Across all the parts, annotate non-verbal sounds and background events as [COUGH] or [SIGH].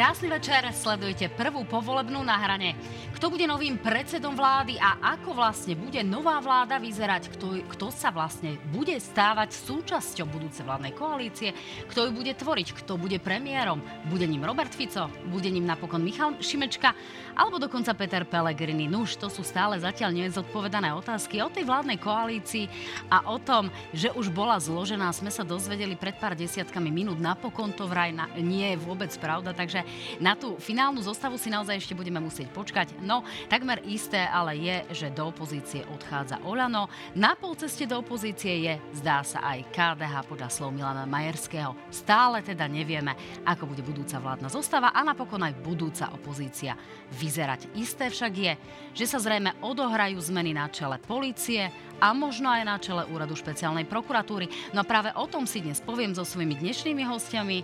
Krásny večer, sledujete prvú povolebnú na hrane. Kto bude novým predsedom vlády a ako vlastne bude nová vláda vyzerať? Kto, kto sa vlastne bude stávať súčasťou budúcej vládnej koalície? Kto ju bude tvoriť? Kto bude premiérom? Bude ním Robert Fico? Bude ním napokon Michal Šimečka? Alebo dokonca Peter Pellegrini? Nuž, to sú stále zatiaľ nezodpovedané otázky o tej vládnej koalícii a o tom, že už bola zložená, sme sa dozvedeli pred pár desiatkami minút. Napokon to vraj na, nie je vôbec pravda, Takže na tú finálnu zostavu si naozaj ešte budeme musieť počkať. No, takmer isté ale je, že do opozície odchádza Olano. Na polceste do opozície je, zdá sa, aj KDH podľa slov Milana Majerského. Stále teda nevieme, ako bude budúca vládna zostava a napokon aj budúca opozícia vyzerať. Isté však je, že sa zrejme odohrajú zmeny na čele policie a možno aj na čele úradu špeciálnej prokuratúry. No práve o tom si dnes poviem so svojimi dnešnými hostiami.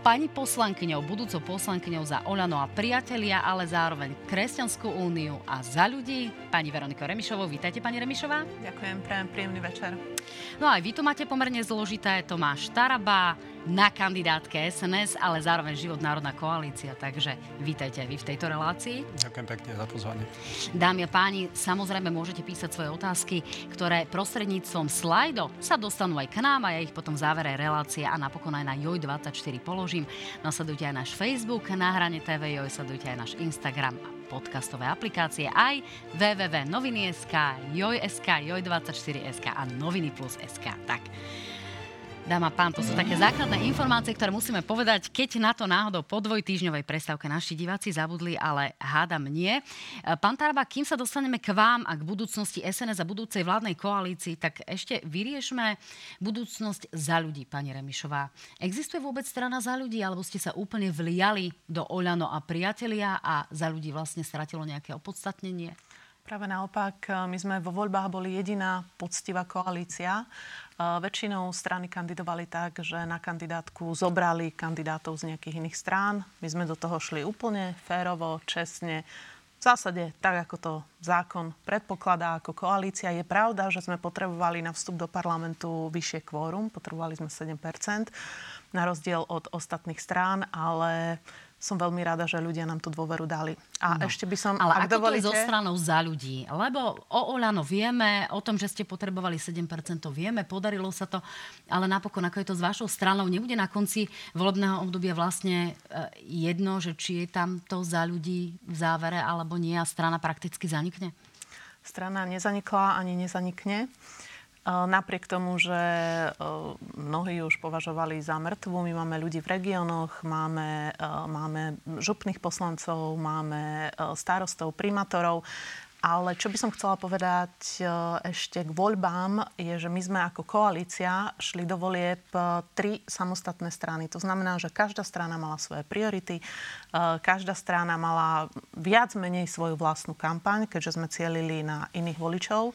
Pani poslankyňou, budúcou poslankyňou za Olano a priatelia, ale zároveň Kresťanskú úniu a za ľudí, pani Veronika Remišovou. Vítajte, pani Remišová. Ďakujem, prajem príjemný večer. No a vy to máte pomerne zložité. Tomáš Taraba, na kandidátke SNS, ale zároveň Život národná koalícia. Takže vítajte aj vy v tejto relácii. Ďakujem pekne za pozvanie. Dámy a páni, samozrejme môžete písať svoje otázky, ktoré prostredníctvom slajdo sa dostanú aj k nám a ja ich potom v závere relácie a napokon aj na JOJ24 položím. Nasledujte aj náš Facebook na hrane TV JOJ, sledujte aj náš Instagram a podcastové aplikácie aj www.noviny.sk, JOJ.sk, JOJ24.sk a Noviny plus.sk. Tak. Dáma pán, to sú také základné informácie, ktoré musíme povedať, keď na to náhodou po dvojtýždňovej prestávke naši diváci zabudli, ale hádam nie. Pán Taraba, kým sa dostaneme k vám a k budúcnosti SNS a budúcej vládnej koalícii, tak ešte vyriešme budúcnosť za ľudí, pani Remišová. Existuje vôbec strana za ľudí, alebo ste sa úplne vliali do Oľano a priatelia a za ľudí vlastne stratilo nejaké opodstatnenie? Práve naopak, my sme vo voľbách boli jediná poctivá koalícia Väčšinou strany kandidovali tak, že na kandidátku zobrali kandidátov z nejakých iných strán. My sme do toho šli úplne férovo, čestne. V zásade tak, ako to zákon predpokladá ako koalícia. Je pravda, že sme potrebovali na vstup do parlamentu vyššie kvórum. Potrebovali sme 7% na rozdiel od ostatných strán, ale som veľmi rada, že ľudia nám tú dôveru dali. A no. ešte by som, Ale ak ako dovolíte... to je zo stranou za ľudí? Lebo o Oľano vieme, o tom, že ste potrebovali 7%, vieme, podarilo sa to, ale napokon, ako je to s vašou stranou, nebude na konci volebného obdobia vlastne eh, jedno, že či je tam to za ľudí v závere, alebo nie a strana prakticky zanikne? Strana nezanikla ani nezanikne. Napriek tomu, že mnohí už považovali za mŕtvu, my máme ľudí v regiónoch, máme, máme župných poslancov, máme starostov, primátorov. Ale čo by som chcela povedať ešte k voľbám, je, že my sme ako koalícia šli do volieb tri samostatné strany. To znamená, že každá strana mala svoje priority, každá strana mala viac menej svoju vlastnú kampaň, keďže sme cielili na iných voličov.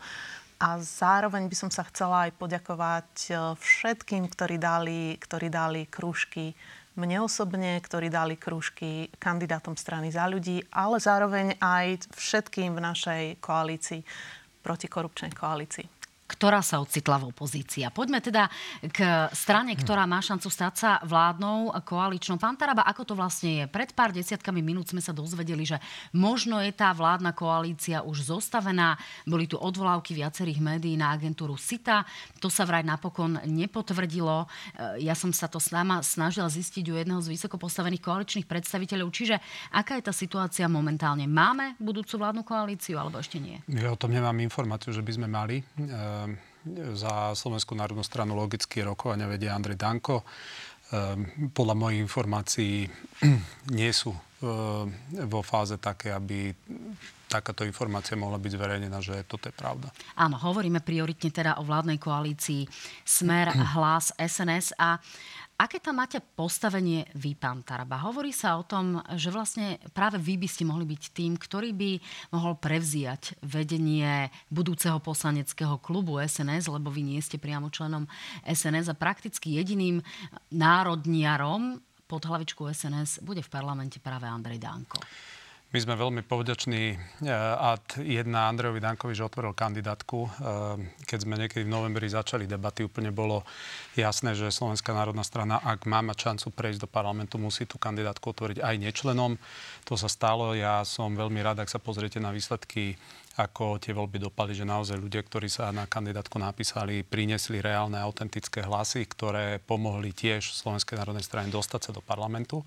A zároveň by som sa chcela aj poďakovať e, všetkým, ktorí dali, ktorí dali krúžky mne osobne, ktorí dali krúžky kandidátom strany za ľudí, ale zároveň aj všetkým v našej koalícii, protikorupčnej koalícii ktorá sa ocitla v opozícii. A poďme teda k strane, ktorá má šancu stať sa vládnou koaličnou. Pán Taraba, ako to vlastne je? Pred pár desiatkami minút sme sa dozvedeli, že možno je tá vládna koalícia už zostavená. Boli tu odvolávky viacerých médií na agentúru SITA. To sa vraj napokon nepotvrdilo. Ja som sa to s náma snažila zistiť u jedného z vysoko postavených koaličných predstaviteľov. Čiže aká je tá situácia momentálne? Máme budúcu vládnu koalíciu alebo ešte nie? Ja o tom nemám informáciu, že by sme mali. Ehm, za Slovenskú národnú stranu logické rokovania vedie Andrej Danko. Ehm, podľa mojich informácií [CLEARS THROAT] nie sú ehm, vo fáze také, aby takáto informácia mohla byť zverejnená, že toto je pravda. Áno, hovoríme prioritne teda o vládnej koalícii Smer, [CLEARS THROAT] Hlas, SNS a Aké tam máte postavenie vy, pán Taraba? Hovorí sa o tom, že vlastne práve vy by ste mohli byť tým, ktorý by mohol prevziať vedenie budúceho poslaneckého klubu SNS, lebo vy nie ste priamo členom SNS a prakticky jediným národniarom pod hlavičku SNS bude v parlamente práve Andrej Danko. My sme veľmi povďační ad jedna Andrejovi Dankovi, že otvoril kandidátku. Keď sme niekedy v novembri začali debaty, úplne bolo jasné, že Slovenská národná strana, ak má mať šancu prejsť do parlamentu, musí tú kandidátku otvoriť aj nečlenom. To sa stalo. Ja som veľmi rád, ak sa pozriete na výsledky ako tie voľby dopadli, že naozaj ľudia, ktorí sa na kandidátku napísali, priniesli reálne, autentické hlasy, ktoré pomohli tiež Slovenskej národnej strane dostať sa do parlamentu.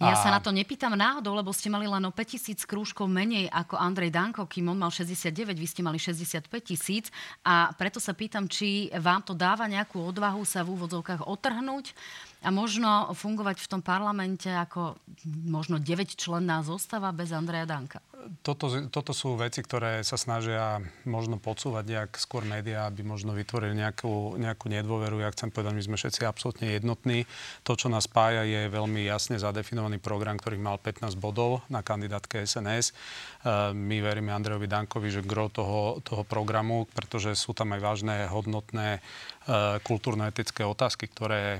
Ja sa na to nepýtam náhodou, lebo ste mali len o 5000 krúžkov menej ako Andrej Danko, kým on mal 69, vy ste mali 65 tisíc. A preto sa pýtam, či vám to dáva nejakú odvahu sa v úvodzovkách otrhnúť a možno fungovať v tom parlamente ako možno 9 členná zostava bez Andreja Danka toto, toto sú veci, ktoré sa snažia možno podsúvať nejak skôr médiá, aby možno vytvorili nejakú, nejakú nedôveru. Ja chcem povedať, my sme všetci absolútne jednotní. To, čo nás spája, je veľmi jasne zadefinovaný program, ktorý mal 15 bodov na kandidátke SNS. E, my veríme Andrejovi Dankovi, že gro toho, toho programu, pretože sú tam aj vážne hodnotné kultúrno-etické otázky, ktoré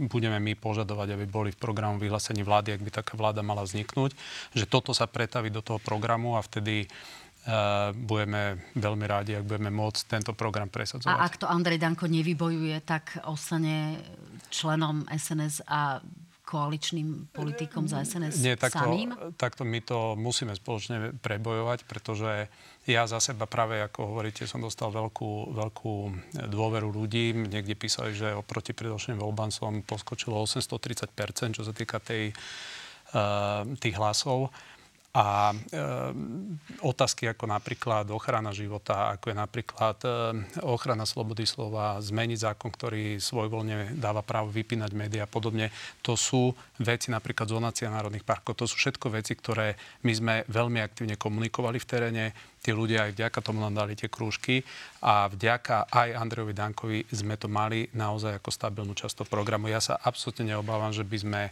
budeme my požadovať, aby boli v programu vyhlásení vlády, ak by taká vláda mala vzniknúť, že toto sa pretaví do toho programu a vtedy Uh, budeme veľmi rádi, ak budeme môcť tento program presadzovať. A ak to Andrej Danko nevybojuje, tak ostane členom SNS a koaličným politikom za SNS Nie, takto, samým? Takto my to musíme spoločne prebojovať, pretože ja za seba práve, ako hovoríte, som dostal veľkú, veľkú dôveru ľudí. Niekde písali, že oproti predošlým voľbám som poskočilo 830%, čo sa týka tej, uh, tých hlasov. A e, otázky ako napríklad ochrana života, ako je napríklad e, ochrana slobody slova, zmeniť zákon, ktorý svojvoľne dáva právo vypínať médiá a podobne, to sú veci napríklad zonácia národných parkov. To sú všetko veci, ktoré my sme veľmi aktívne komunikovali v teréne tí ľudia aj vďaka tomu nám dali tie krúžky a vďaka aj Andrejovi Dankovi sme to mali naozaj ako stabilnú časť programu. Ja sa absolútne neobávam, že by sme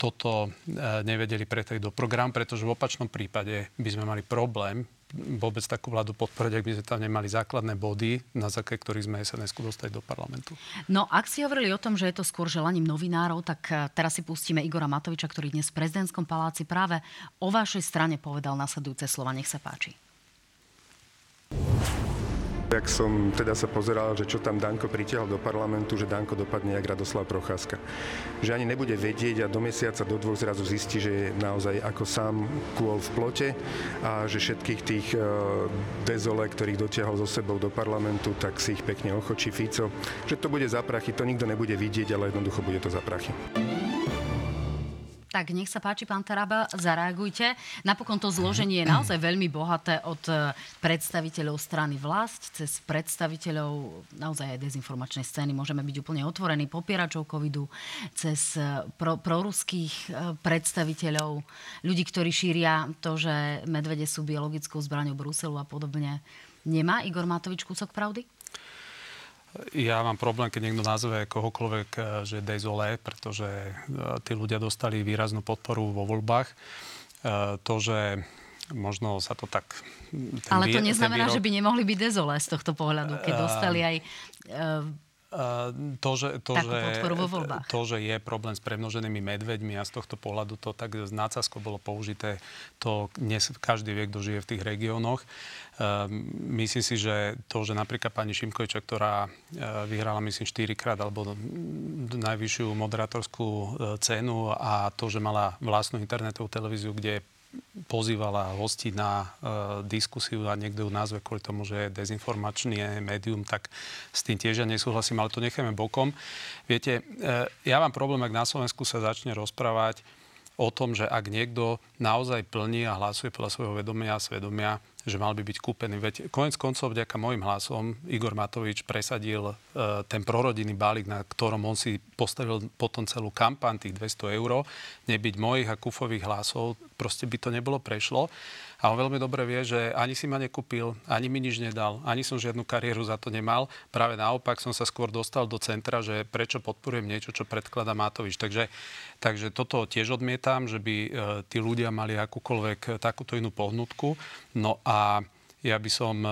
toto e, nevedeli pretaviť do programu, pretože v opačnom prípade by sme mali problém vôbec takú vládu podporiť, ak by sme tam nemali základné body, na základe ktorých sme sns dostali do parlamentu. No, ak si hovorili o tom, že je to skôr želaním novinárov, tak e, teraz si pustíme Igora Matoviča, ktorý dnes v prezidentskom paláci práve o vašej strane povedal nasledujúce slova. Nech sa páči. Jak som teda sa pozeral, že čo tam Danko pritiahol do parlamentu, že Danko dopadne jak Radoslav Procházka. Že ani nebude vedieť a do mesiaca, do dvoch zrazu zistí, že je naozaj ako sám kôl v plote a že všetkých tých uh, dezole, ktorých dotiahol so sebou do parlamentu, tak si ich pekne ochočí Fico. Že to bude za prachy, to nikto nebude vidieť, ale jednoducho bude to za prachy. Tak nech sa páči, pán Taraba, zareagujte. Napokon to zloženie je naozaj veľmi bohaté od e, predstaviteľov strany vlast cez predstaviteľov naozaj aj dezinformačnej scény. Môžeme byť úplne otvorení popieračov covidu, cez e, pro, proruských e, predstaviteľov, ľudí, ktorí šíria to, že medvede sú biologickou zbraňou Bruselu a podobne. Nemá Igor Matovič kúsok pravdy? Ja mám problém, keď niekto nazve kohokoľvek, eh, že dezolé, pretože eh, tí ľudia dostali výraznú podporu vo voľbách. Eh, to, že možno sa to tak... Ale to neznamená, výrok... že by nemohli byť dezolé z tohto pohľadu, keď dostali aj to, že, to, že, to, že je problém s premnoženými medveďmi a z tohto pohľadu to tak z nácazko bolo použité, to dnes každý vie, kto žije v tých regiónoch. Ehm, myslím si, že to, že napríklad pani Šimkoviča, ktorá e, vyhrala myslím 4 krát alebo najvyššiu moderátorskú e, cenu a to, že mala vlastnú internetovú televíziu, kde pozývala hosti na e, diskusiu a niekto ju nazve kvôli tomu, že je dezinformačný médium, tak s tým tiež ja nesúhlasím, ale to necháme bokom. Viete, e, ja mám problém, ak na Slovensku sa začne rozprávať o tom, že ak niekto naozaj plní a hlasuje podľa svojho vedomia a svedomia, že mal by byť kúpený. Veď konec koncov vďaka môjim hlasom Igor Matovič presadil e, ten prorodinný balík, na ktorom on si postavil potom celú kampaň tých 200 eur. Nebyť mojich a kufových hlasov, proste by to nebolo prešlo. A on veľmi dobre vie, že ani si ma nekúpil, ani mi nič nedal, ani som žiadnu kariéru za to nemal. Práve naopak som sa skôr dostal do centra, že prečo podporujem niečo, čo predkladá Matovič. Takže, takže toto tiež odmietam, že by e, tí ľudia mali akúkoľvek takúto inú pohnutku. No a Ja by som e,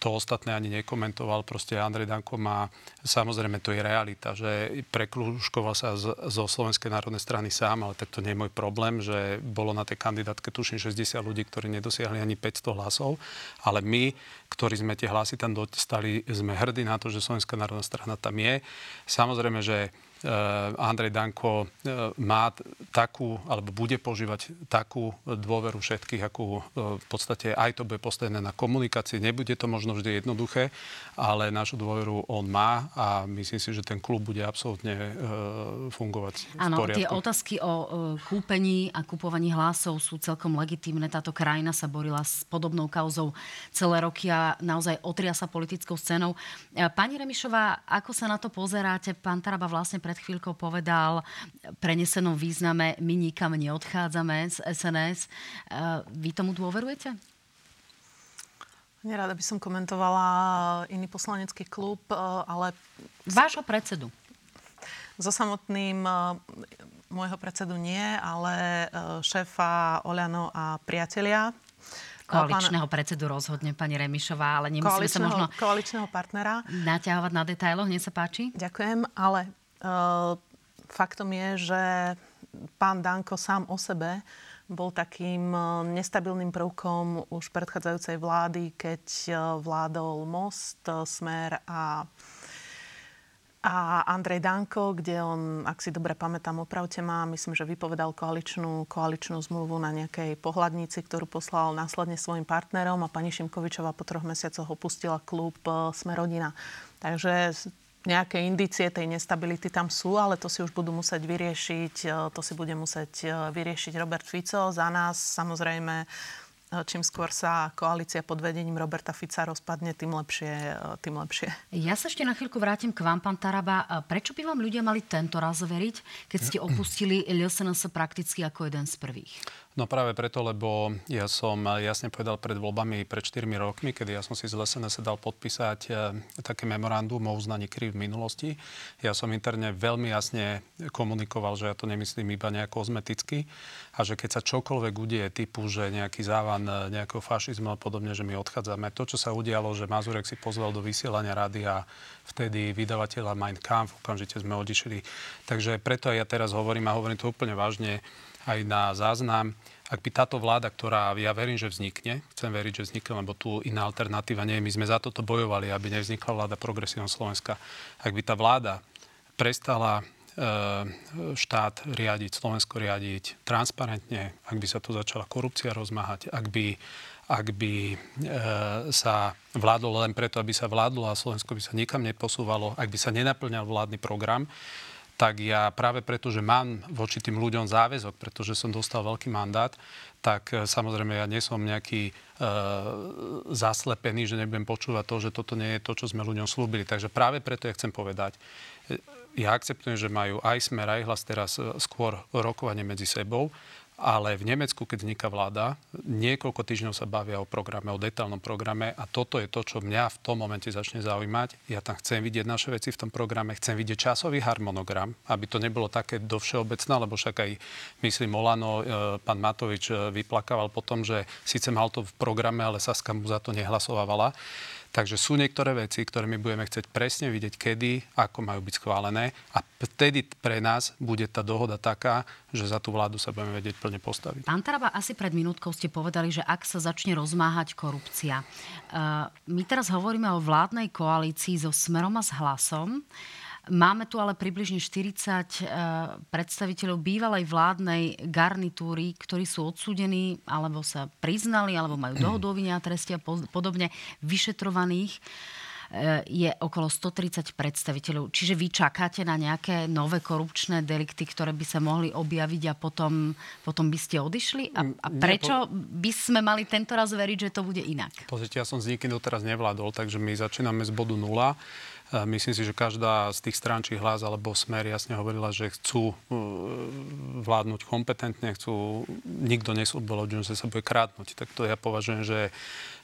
to ostatné ani nekomentoval. Proste Andrej Danko má, samozrejme to je realita, že prekluškoval sa zo Slovenskej národnej strany sám, ale tak to nie je môj problém, že bolo na tej kandidátke tuším 60 ľudí, ktorí nedosiahli ani 500 hlasov, ale my, ktorí sme tie hlasy tam dostali, sme hrdí na to, že Slovenská národná strana tam je. Samozrejme, že Eh, Andrej Danko eh, má takú, alebo bude požívať takú dôveru všetkých, akú eh, v podstate aj to bude postavené na komunikácii. Nebude to možno vždy jednoduché, ale našu dôveru on má a myslím si, že ten klub bude absolútne fungovať Áno, tie otázky o kúpení a kupovaní hlasov sú celkom legitímne. Táto krajina sa borila s podobnou kauzou celé roky a naozaj otria sa politickou scénou. Pani Remišová, ako sa na to pozeráte? Pán Taraba vlastne pred pred chvíľkou povedal prenesenom význame, my nikam neodchádzame z SNS. E, vy tomu dôverujete? Nerada by som komentovala iný poslanecký klub, e, ale... Vášho predsedu. So samotným e, môjho predsedu nie, ale šéfa Oľano a priatelia. Koaličného predsedu rozhodne, pani Remišová, ale nemusíme sa možno... Koaličného partnera. Naťahovať na detailoch, nech sa páči. Ďakujem, ale faktom je, že pán Danko sám o sebe bol takým e, nestabilným prvkom už predchádzajúcej vlády, keď e, vládol Most, Smer a, a Andrej Danko, kde on, ak si dobre pamätám, opravte ma, myslím, že vypovedal koaličnú, koaličnú zmluvu na nejakej pohľadnici, ktorú poslal následne svojim partnerom a pani Šimkovičová po troch mesiacoch opustila klub Smerodina. Takže nejaké indície tej nestability tam sú, ale to si už budú musieť vyriešiť, e, to si bude musieť e, vyriešiť Robert Fico. Za nás samozrejme čím skôr sa koalícia pod vedením Roberta Fica rozpadne, tým lepšie. Tým lepšie. Ja sa ešte na chvíľku vrátim k vám, pán Taraba. Prečo by vám ľudia mali tento raz veriť, keď ste [CLEARS THROAT] opustili LSNS prakticky ako jeden z prvých? No práve preto, lebo ja som jasne povedal pred voľbami pred 4 rokmi, kedy ja som si z SNS dal podpísať e, také memorandum o uznaní krív v minulosti. Ja som interne veľmi jasne komunikoval, že ja to nemyslím iba nejako kozmeticky a že keď sa čokoľvek udie typu, že nejaký závan e, nejakého fašizmu a podobne, že my odchádzame. To, čo sa udialo, že Mazurek si pozval do vysielania rady a vtedy vydavateľa Mein Kampf, okamžite sme odišli. Takže preto aj ja teraz hovorím a hovorím to úplne vážne, aj na záznam. Ak by táto vláda, ktorá ja verím, že vznikne, chcem veriť, že vznikne, lebo tu iná alternatíva nie je, my sme za toto bojovali, aby nevznikla vláda progresívneho Slovenska. Ak by tá vláda prestala e, štát riadiť, Slovensko riadiť transparentne, ak by sa tu začala korupcia rozmáhať, ak by, ak by e, sa vládlo len preto, aby sa vládlo a Slovensko by sa nikam neposúvalo, ak by sa nenaplňal vládny program, tak ja práve preto, že mám voči tým ľuďom záväzok, pretože som dostal veľký mandát, tak e, samozrejme ja nie som nejaký e, zaslepený, že nebudem počúvať to, že toto nie je to, čo sme ľuďom slúbili. Takže práve preto ja chcem povedať, e, ja akceptujem, že majú aj smer, aj hlas teraz e, skôr rokovanie medzi sebou, ale v Nemecku, keď vzniká vláda, niekoľko týždňov sa bavia o programe, o detailnom programe a toto je to, čo mňa v tom momente začne zaujímať. Ja tam chcem vidieť naše veci v tom programe, chcem vidieť časový harmonogram, aby to nebolo také do všeobecná, lebo však aj, myslím, Olano, e, pán Matovič e, vyplakával potom, že síce mal to v programe, ale Saska mu za to nehlasovala. Takže sú niektoré veci, ktoré my budeme chcieť presne vidieť, kedy, ako majú byť schválené a vtedy pre nás bude tá dohoda taká, že za tú vládu sa budeme vedieť plne postaviť. Pán Taraba, asi pred minútkou ste povedali, že ak sa začne rozmáhať korupcia. Uh, my teraz hovoríme o vládnej koalícii so Smerom a s Hlasom. Máme tu ale približne 40 eh, predstaviteľov bývalej vládnej garnitúry, ktorí sú odsúdení, alebo sa priznali, alebo majú dohodu o a trestia podobne vyšetrovaných eh, je okolo 130 predstaviteľov. Čiže vy čakáte na nejaké nové korupčné delikty, ktoré by sa mohli objaviť a potom, potom by ste odišli? A, a prečo by sme mali tento raz veriť, že to bude inak? Pozrite, ja som s nikým doteraz nevládol, takže my začíname z bodu nula. Myslím si, že každá z tých strán, či hlas alebo smer jasne hovorila, že chcú vládnuť kompetentne, chcú, nikto nesúbolo, že sa bude krátnuť. Tak to ja považujem, že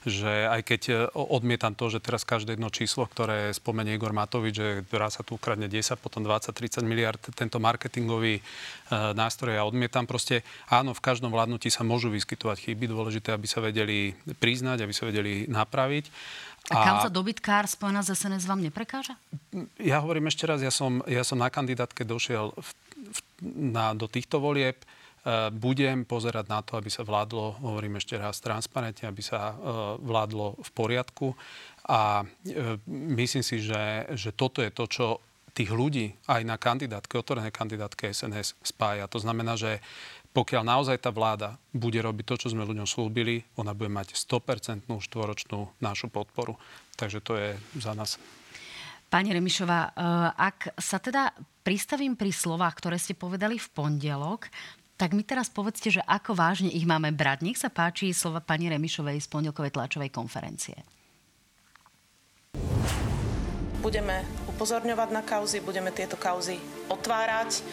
že aj keď e, odmietam to, že teraz každé jedno číslo, ktoré spomenie Igor Matovič, že raz sa tu ukradne 10, potom 20, 30 miliard, tento marketingový e, nástroj ja odmietam. Proste áno, v každom vládnutí sa môžu vyskytovať chyby, dôležité, aby sa vedeli priznať, aby sa vedeli napraviť. A, a kauza dobytkár spojená z SNS vám neprekáža? Ja hovorím ešte raz, ja som, ja som na kandidátke došiel v, v, na, do týchto volieb Eh, budem pozerať na to, aby sa vládlo, hovorím ešte raz, transparentne, aby sa eh, vládlo v poriadku. A eh, myslím si, že, že toto je to, čo tých ľudí aj na kandidátke, otvorené kandidátke SNS spája. To znamená, že pokiaľ naozaj tá vláda bude robiť to, čo sme ľuďom slúbili, ona bude mať 100% štvoročnú našu podporu. Takže to je za nás. Pani Remišová, ak sa teda pristavím pri slovách, ktoré ste povedali v pondelok, tak mi teraz povedzte, že ako vážne ich máme brať. Nech sa páči slova pani Remišovej z pondelkovej tlačovej konferencie. Budeme upozorňovať na kauzy, budeme tieto kauzy otvárať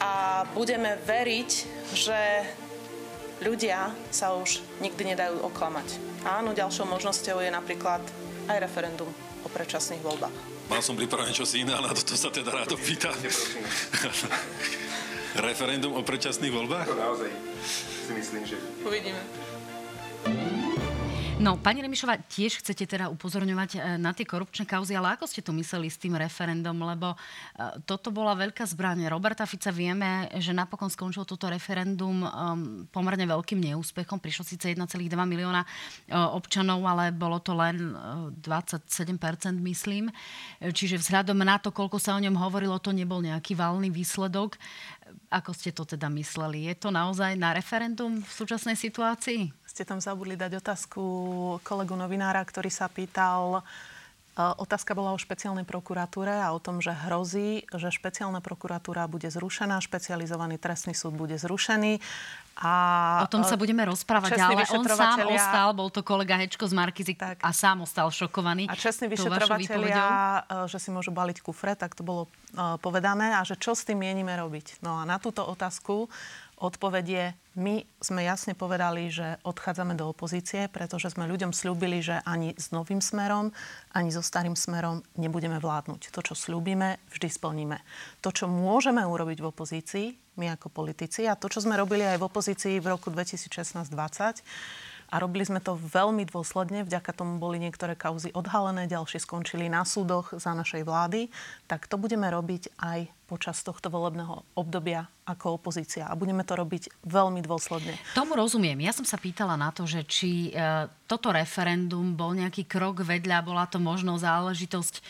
a budeme veriť, že ľudia sa už nikdy nedajú oklamať. Áno, ďalšou možnosťou je napríklad aj referendum o predčasných voľbách. Mal som pripravené čosi iné, ale na toto sa teda rád opýtam. referendum o predčasných voľbách? To naozaj si myslím, že... Uvidíme. No, pani Remišová, tiež chcete teda upozorňovať e, na tie korupčné kauzy, ale ako ste to mysleli s tým referendum? Lebo e, toto bola veľká zbraň. Roberta Fica vieme, že napokon skončil toto referendum um, pomerne veľkým neúspechom. Prišlo síce 1,2 milióna e, občanov, ale bolo to len 27%, myslím. Čiže vzhľadom na to, koľko sa o ňom hovorilo, to nebol nejaký valný výsledok. Ako ste to teda mysleli? Je to naozaj na referendum v súčasnej situácii? Ste tam zabudli dať otázku kolegu novinára, ktorý sa pýtal, Otázka bola o špeciálnej prokuratúre a o tom, že hrozí, že špeciálna prokuratúra bude zrušená, špecializovaný trestný súd bude zrušený. A o tom sa budeme rozprávať, ale on sám ostal, bol to kolega Hečko z Markizy tak. a sám ostal šokovaný. A čestní vyšetrovateľia, že si môžu baliť kufre, tak to bolo povedané. A že čo s tým mienime robiť? No a na túto otázku odpovedie my sme jasne povedali, že odchádzame do opozície, pretože sme ľuďom slúbili, že ani s novým smerom, ani so starým smerom nebudeme vládnuť. To, čo slúbime, vždy splníme. To, čo môžeme urobiť v opozícii, my ako politici, a to, čo sme robili aj v opozícii v roku 2016-2020, a robili sme to veľmi dôsledne, vďaka tomu boli niektoré kauzy odhalené, ďalšie skončili na súdoch za našej vlády, tak to budeme robiť aj počas tohto volebného obdobia ako opozícia. A budeme to robiť veľmi dôsledne. Tomu rozumiem. Ja som sa pýtala na to, že či e, toto referendum bol nejaký krok vedľa, bola to možno záležitosť e,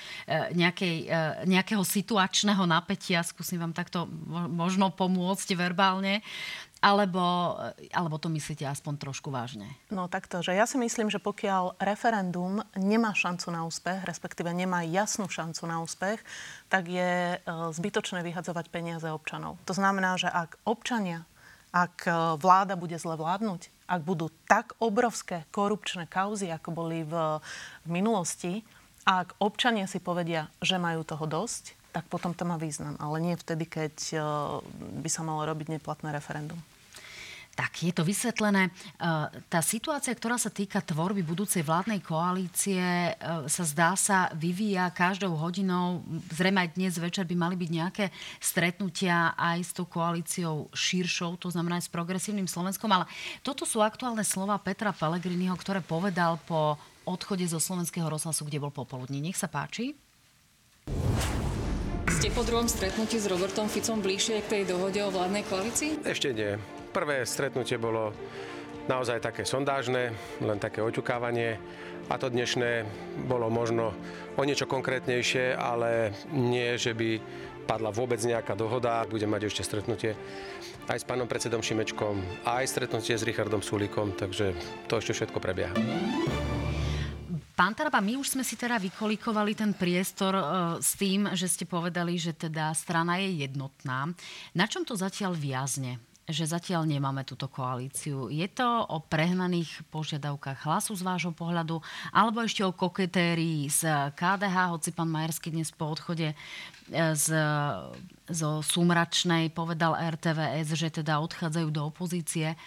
nejakej, e, nejakého situačného napätia. Skúsim vám takto možno pomôcť verbálne. Alebo, alebo to myslíte aspoň trošku vážne? No takto, že ja si myslím, že pokiaľ referendum nemá šancu na úspech, respektíve nemá jasnú šancu na úspech, tak je e, zbytočné vyhadzovať peniaze občanov. To znamená, že ak občania, ak e, vláda bude zle vládnuť, ak budú tak obrovské korupčné kauzy, ako boli v, v minulosti, ak občania si povedia, že majú toho dosť, tak potom to má význam. Ale nie vtedy, keď eh, by sa malo robiť neplatné referendum. Tak, je to vysvetlené. Eh, tá situácia, ktorá sa týka tvorby budúcej vládnej koalície, eh, sa zdá sa vyvíja každou hodinou. Zrejme aj dnes večer by mali byť nejaké stretnutia aj s tou koalíciou širšou, to znamená aj s progresívnym Slovenskom. Ale toto sú aktuálne slova Petra Pellegriniho, ktoré povedal po odchode zo slovenského rozhlasu, kde bol popoludní. Nech sa páči. Ste po druhom stretnutí s Robertom Ficom bližšie k tej dohode o vládnej koalícii? Ešte nie. Prvé stretnutie bolo naozaj také sondážne, len také oťukávanie. A to dnešné bolo možno o niečo konkrétnejšie, ale nie, že by padla vôbec nejaká dohoda. Budem mať ešte stretnutie aj s pánom predsedom Šimečkom, aj stretnutie s Richardom Sulíkom, takže to ešte všetko prebieha. Pán Taraba, my už sme si teda vykolikovali ten priestor uh, s tým, že ste povedali, že teda strana je jednotná. Na čom to zatiaľ viazne? že zatiaľ nemáme túto koalíciu. Je to o prehnaných požiadavkách hlasu z vášho pohľadu, alebo ešte o koketérii z KDH, hoci pán Majerský dnes po odchode e, z, zo Sumračnej povedal RTVS, že teda odchádzajú do opozície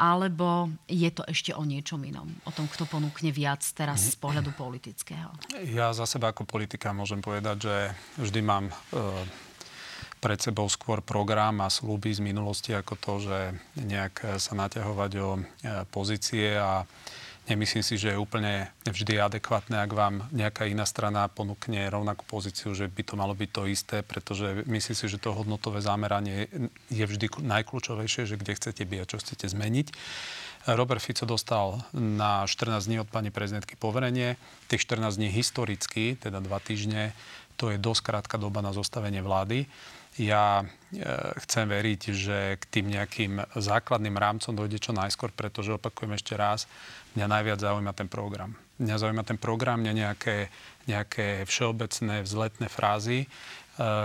alebo je to ešte o niečom inom? O tom, kto ponúkne viac teraz z pohľadu politického? Ja za seba ako politika môžem povedať, že vždy mám e, pred sebou skôr program a slúby z minulosti ako to, že nejak sa naťahovať o e, pozície a Nemyslím si, že je úplne vždy adekvátne, ak vám nejaká iná strana ponúkne rovnakú pozíciu, že by to malo byť to isté, pretože myslím si, že to hodnotové zameranie je vždy najkľúčovejšie, že kde chcete byť a čo chcete zmeniť. Robert Fico dostal na 14 dní od pani prezidentky poverenie. Tých 14 dní historicky, teda dva týždne, to je dosť krátka doba na zostavenie vlády. Ja e, chcem veriť, že k tým nejakým základným rámcom dojde čo najskôr, pretože opakujem ešte raz, mňa najviac zaujíma ten program. Mňa zaujíma ten program, mňa nejaké, nejaké všeobecné vzletné frázy. E,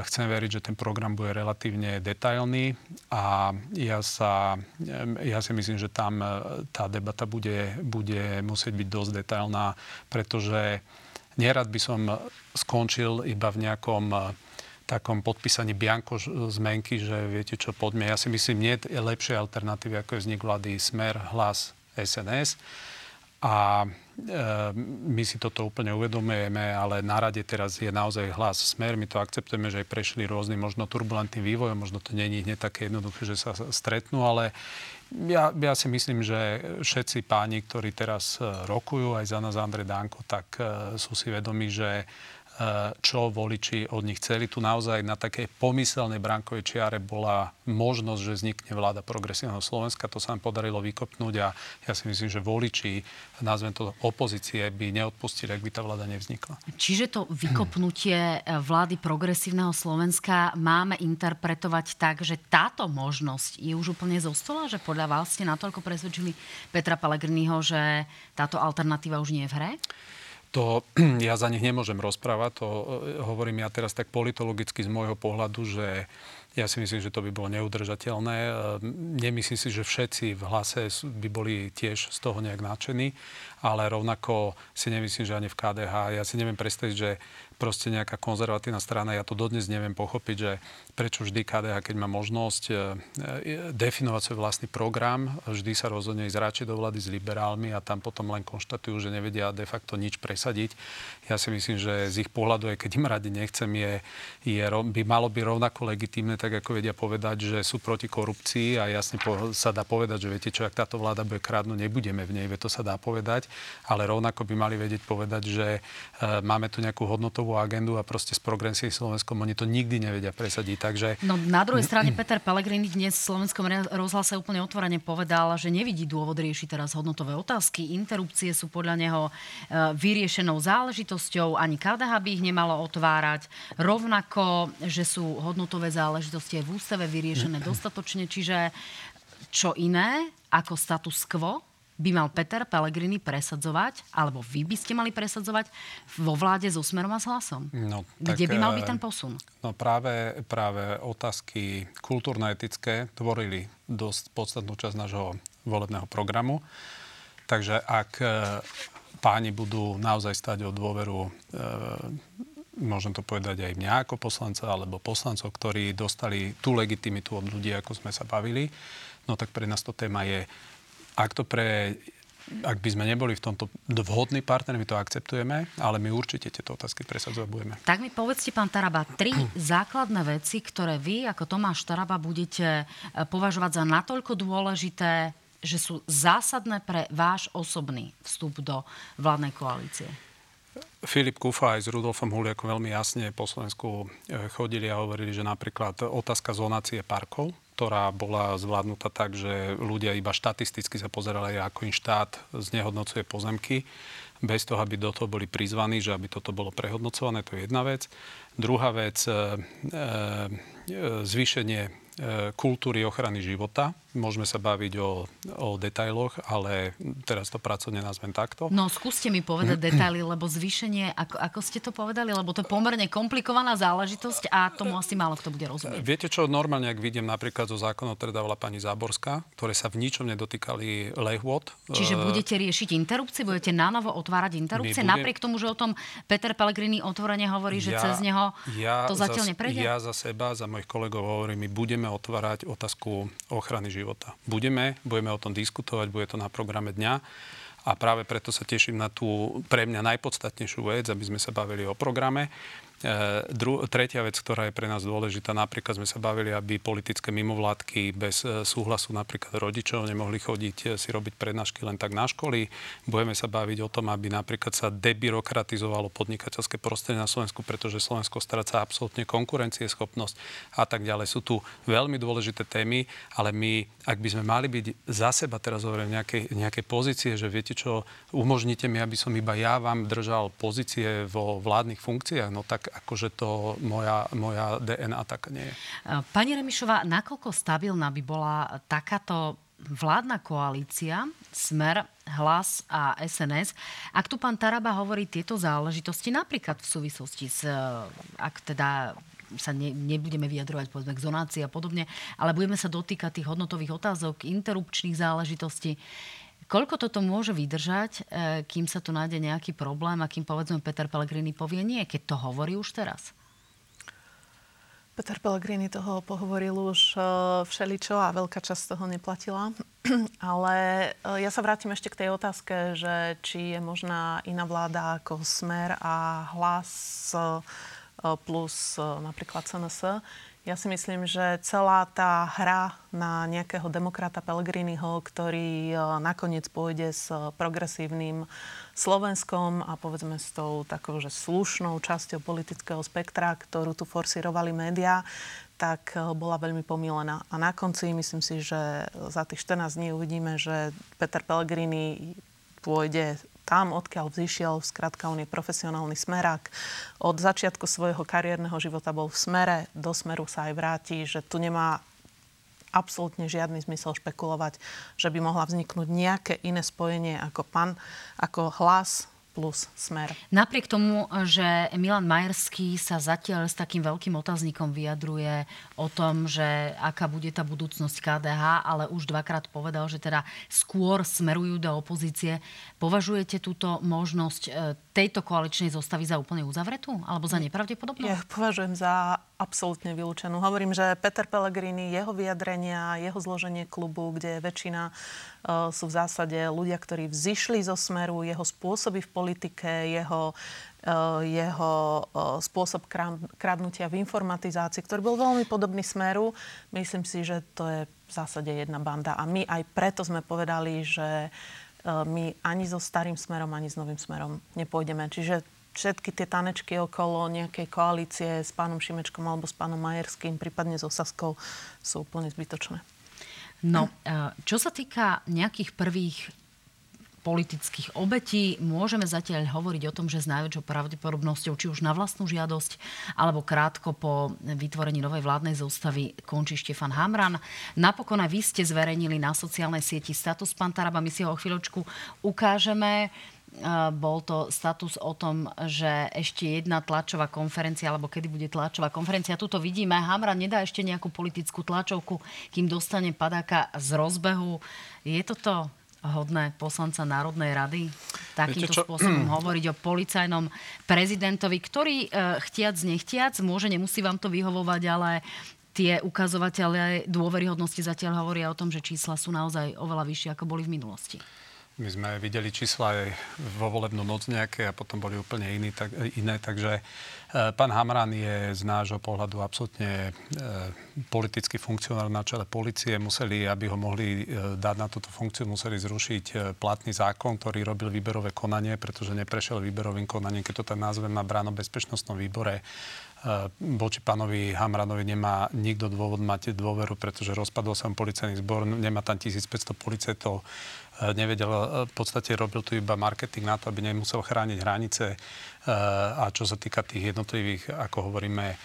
chcem veriť, že ten program bude relatívne detailný a ja, sa, e, ja si myslím, že tam tá debata bude, bude musieť byť dosť detailná, pretože nerad by som skončil iba v nejakom takom podpísaní bianko zmenky, že viete čo, poďme. Ja si myslím, nie je lepšie alternatívy, ako je vznik vlády Smer, Hlas, SNS. A e, my si toto úplne uvedomujeme, ale na rade teraz je naozaj hlas smer. My to akceptujeme, že aj prešli rôznym možno turbulentným vývojom, možno to není hneď také jednoduché, že sa stretnú, ale ja, ja si myslím, že všetci páni, ktorí teraz e, rokujú aj za nás Andrej Danko, tak e, sú si vedomi, že Eh, čo voliči od nich chceli. Tu naozaj na takej pomyselnej brankovej čiare bola možnosť, že vznikne vláda progresívneho Slovenska. To sa nám podarilo vykopnúť a ja si myslím, že voliči, nazvem to opozície, by neodpustili, ak by tá vláda nevznikla. Čiže to vykopnutie eh, vlády progresívneho Slovenska máme interpretovať tak, že táto možnosť je už úplne zo stola, že podľa vás ste natoľko presvedčili Petra Pellegriniho, že táto alternatíva už nie je v hre? To [CLEARS THROAT] ja za nich nemôžem rozprávať, to e, hovorím ja teraz tak politologicky z môjho pohľadu, že ja si myslím, že to by bolo neudržateľné. E, nemyslím si, že všetci v hlase by boli tiež z toho nejak nadšení, ale rovnako si nemyslím, že ani v KDH. Ja si neviem predstaviť, že proste nejaká konzervatívna strana. Ja to dodnes neviem pochopiť, že prečo vždy KDH, keď má možnosť e, e, definovať svoj vlastný program, vždy sa rozhodne ísť radšej do vlády s liberálmi a tam potom len konštatujú, že nevedia de facto nič presadiť. Ja si myslím, že z ich pohľadu, aj keď im radi nechcem, je, je, by malo byť rovnako legitímne, tak ako vedia povedať, že sú proti korupcii a jasne po, sa dá povedať, že viete čo, ak táto vláda bude kradnúť, nebudeme v nej, to sa dá povedať, ale rovnako by mali vedieť povedať, že e, máme tu nejakú hodnotu dlhodobú agendu a proste s progresívnym Slovenskom oni to nikdy nevedia presadiť. Takže... No na druhej strane Peter Pellegrini dnes v slovenskom rozhlase úplne otvorene povedal, že nevidí dôvod riešiť teraz hodnotové otázky. Interrupcie sú podľa neho e, vyriešenou záležitosťou, ani KDH by ich nemalo otvárať. Rovnako, že sú hodnotové záležitosti aj v ústave vyriešené [CLEARS THROAT] dostatočne, čiže čo iné ako status quo by mal Peter Pellegrini presadzovať, alebo vy by ste mali presadzovať vo vláde so Smerom a s Hlasom? No, tak, Kde by mal byť ten posun? No práve, práve otázky kultúrno-etické tvorili dosť podstatnú časť nášho volebného programu. Takže ak e, páni budú naozaj stať o dôveru e, môžem to povedať aj mňa ako poslanca, alebo poslancov, ktorí dostali tú legitimitu od ľudí, ako sme sa bavili, no tak pre nás to téma je ak to pre ak by sme neboli v tomto vhodný partner, my to akceptujeme, ale my určite tieto otázky presadzovať budeme. Tak mi povedzte, pán Taraba, tri [CLEARS THROAT] základné veci, ktoré vy ako Tomáš Taraba budete e, považovať za natoľko dôležité, že sú zásadné pre váš osobný vstup do vládnej koalície. Filip Kufa aj s Rudolfom Huliakom veľmi jasne po Slovensku e, chodili a hovorili, že napríklad otázka zonácie parkov, ktorá bola zvládnutá tak, že ľudia iba štatisticky sa pozerali, ako im štát znehodnocuje pozemky, bez toho, aby do toho boli prizvaní, že aby toto bolo prehodnocované, to je jedna vec. Druhá vec, e, e, zvýšenie kultúry ochrany života môžeme sa baviť o, o detailoch, ale teraz to pracovne nazvem takto. No skúste mi povedať detaily, lebo zvýšenie, ako, ako ste to povedali, lebo to je pomerne komplikovaná záležitosť a tomu asi málo kto bude rozumieť. Viete čo, normálne, ak vidím napríklad zo zákonov, ktoré dávala pani Záborská, ktoré sa v ničom nedotýkali lehôd. Čiže budete riešiť interrupcie, budete nanovo otvárať interrupcie, budem... napriek tomu, že o tom Peter Pellegrini otvorene hovorí, že ja, cez neho ja to zatiaľ za, neprejde? Ja za seba, za mojich kolegov hovorím, my budeme otvárať otázku ochrany života. Budeme, budeme o tom diskutovať, bude to na programe dňa. A práve preto sa teším na tú pre mňa najpodstatnejšiu vec, aby sme sa bavili o programe. E, dru- tretia vec, ktorá je pre nás dôležitá, napríklad sme sa bavili, aby politické mimovládky bez e, súhlasu napríklad rodičov nemohli chodiť e, si robiť prednášky len tak na školy. Budeme sa baviť o tom, aby napríklad sa debyrokratizovalo podnikateľské prostredie na Slovensku, pretože Slovensko stráca absolútne konkurencieschopnosť a tak ďalej. Sú tu veľmi dôležité témy, ale my, ak by sme mali byť za seba teraz hovorím nejakej, nejakej pozície, že viete čo, umožnite mi, aby som iba ja vám držal pozície vo vládnych funkciách, no tak akože to moja, moja DNA tak nie je. Pani Remišová, nakoľko stabilná by bola takáto vládna koalícia, Smer, Hlas a SNS. Ak tu pán Taraba hovorí tieto záležitosti, napríklad v súvislosti s, ak teda sa ne, nebudeme vyjadrovať povedzme k zonácii a podobne, ale budeme sa dotýkať tých hodnotových otázok, interrupčných záležitostí. Koľko toto môže vydržať, e, kým sa tu nájde nejaký problém a kým povedzme Peter Pellegrini povie nie, keď to hovorí už teraz? Peter Pellegrini toho pohovoril už e, všeličo a veľká časť toho neplatila. [CLEARS THROAT] Ale e, ja sa vrátim ešte k tej otázke, že či je možná iná vláda ako Smer a Hlas plus napríklad SNS. Ja si myslím, že celá tá hra na nejakého demokrata Pellegriniho, ktorý e, nakoniec pôjde s progresívnym Slovenskom a povedzme s tou takou, že slušnou časťou politického spektra, ktorú tu forsírovali médiá, tak e, bola veľmi pomílená. A na konci myslím si, že za tých 14 dní uvidíme, že Peter Pellegrini pôjde tam, odkiaľ vzýšiel, skrátka on je profesionálny smerák. Od začiatku svojho kariérneho života bol v smere, do smeru sa aj vráti, že tu nemá absolútne žiadny zmysel špekulovať, že by mohla vzniknúť nejaké iné spojenie ako pan, ako hlas plus smer. Napriek tomu, že Milan Majerský sa zatiaľ s takým veľkým otáznikom vyjadruje o tom, že aká bude tá budúcnosť KDH, ale už dvakrát povedal, že teda skôr smerujú do opozície. Považujete túto možnosť e, tejto koaličnej zostavy za úplne uzavretú? Alebo za nepravdepodobnú? Ja považujem za absolútne vylúčenú. Hovorím, že Peter Pellegrini, jeho vyjadrenia, jeho zloženie klubu, kde väčšina uh, sú v zásade ľudia, ktorí vzýšli zo smeru, jeho spôsoby v politike, jeho uh, jeho uh, spôsob kradnutia v informatizácii, ktorý bol veľmi podobný smeru. Myslím si, že to je v zásade jedna banda. A my aj preto sme povedali, že my ani so starým smerom, ani s novým smerom nepôjdeme. Čiže všetky tie tanečky okolo nejakej koalície s pánom Šimečkom alebo s pánom Majerským, prípadne so Saskou, sú úplne zbytočné. No, e, čo sa týka nejakých prvých politických obetí. Môžeme zatiaľ hovoriť o tom, že s najväčšou pravdepodobnosťou, či už na vlastnú žiadosť, alebo krátko po vytvorení novej vládnej zostavy končí Štefan Hamran. Napokon aj vy ste zverejnili na sociálnej sieti status Pantaraba. My si ho o chvíľočku ukážeme bol to status o tom, že ešte jedna tlačová konferencia, alebo kedy bude tlačová konferencia. Tuto vidíme, Hamra nedá ešte nejakú politickú tlačovku, kým dostane padáka z rozbehu. Je toto hodné poslanca Národnej rady takýmto spôsobom hovoriť o policajnom prezidentovi, ktorý e, chtiac, nechtiac, môže, nemusí vám to vyhovovať, ale tie ukazovatele dôveryhodnosti zatiaľ hovoria o tom, že čísla sú naozaj oveľa vyššie, ako boli v minulosti. My sme videli čísla aj vo volebnú noc nejaké a potom boli úplne iný, tak, iné. Takže e, pán Hamran je z nášho pohľadu absolútne e, politický funkcionár na čele policie. Museli, aby ho mohli e, dať na túto funkciu, museli zrušiť platný zákon, ktorý robil výberové konanie, pretože neprešiel výberovým konaním, keď to tak nazvem na bráno bezpečnostnom výbore voči pánovi Hamranovi nemá nikto dôvod mať dôveru, pretože rozpadol sa policajný zbor, nemá tam 1500 policajtov. Nevedel, v podstate robil tu iba marketing na to, aby nemusel chrániť hranice. A čo sa týka tých jednotlivých, ako hovoríme,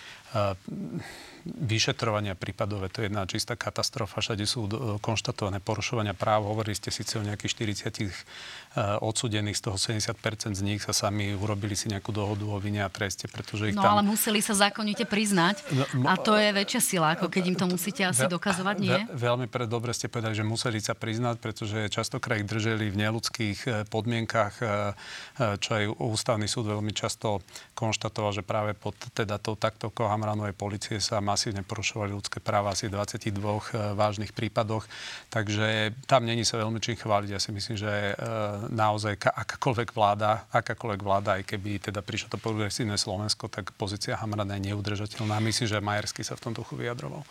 vyšetrovania prípadové, to je jedna čistá katastrofa. Všade sú konštatované porušovania práv. Hovorili ste síce o nejakých 40 odsudených, z toho 70% z nich sa sami urobili si nejakú dohodu o vine a treste, pretože ich no, tam... ale museli sa zákonite priznať no, a to je väčšia sila, ako keď im to musíte asi dokazovať, nie? Ve, veľmi pre, dobre ste povedali, že museli sa priznať, pretože častokrát ich drželi v neludských e, podmienkach, e, e, čo aj ústavný súd veľmi často konštatoval, že práve pod teda tou taktovkou Hamranovej policie sa masívne porušovali ľudské práva asi v 22 vážnych prípadoch. Takže tam není sa veľmi čím chváliť. Ja si myslím, že naozaj akákoľvek vláda, akákoľvek vláda, aj keby teda prišlo to progresívne Slovensko, tak pozícia Hamrana je neudržateľná. Myslím, že Majerský sa v tom duchu vyjadroval.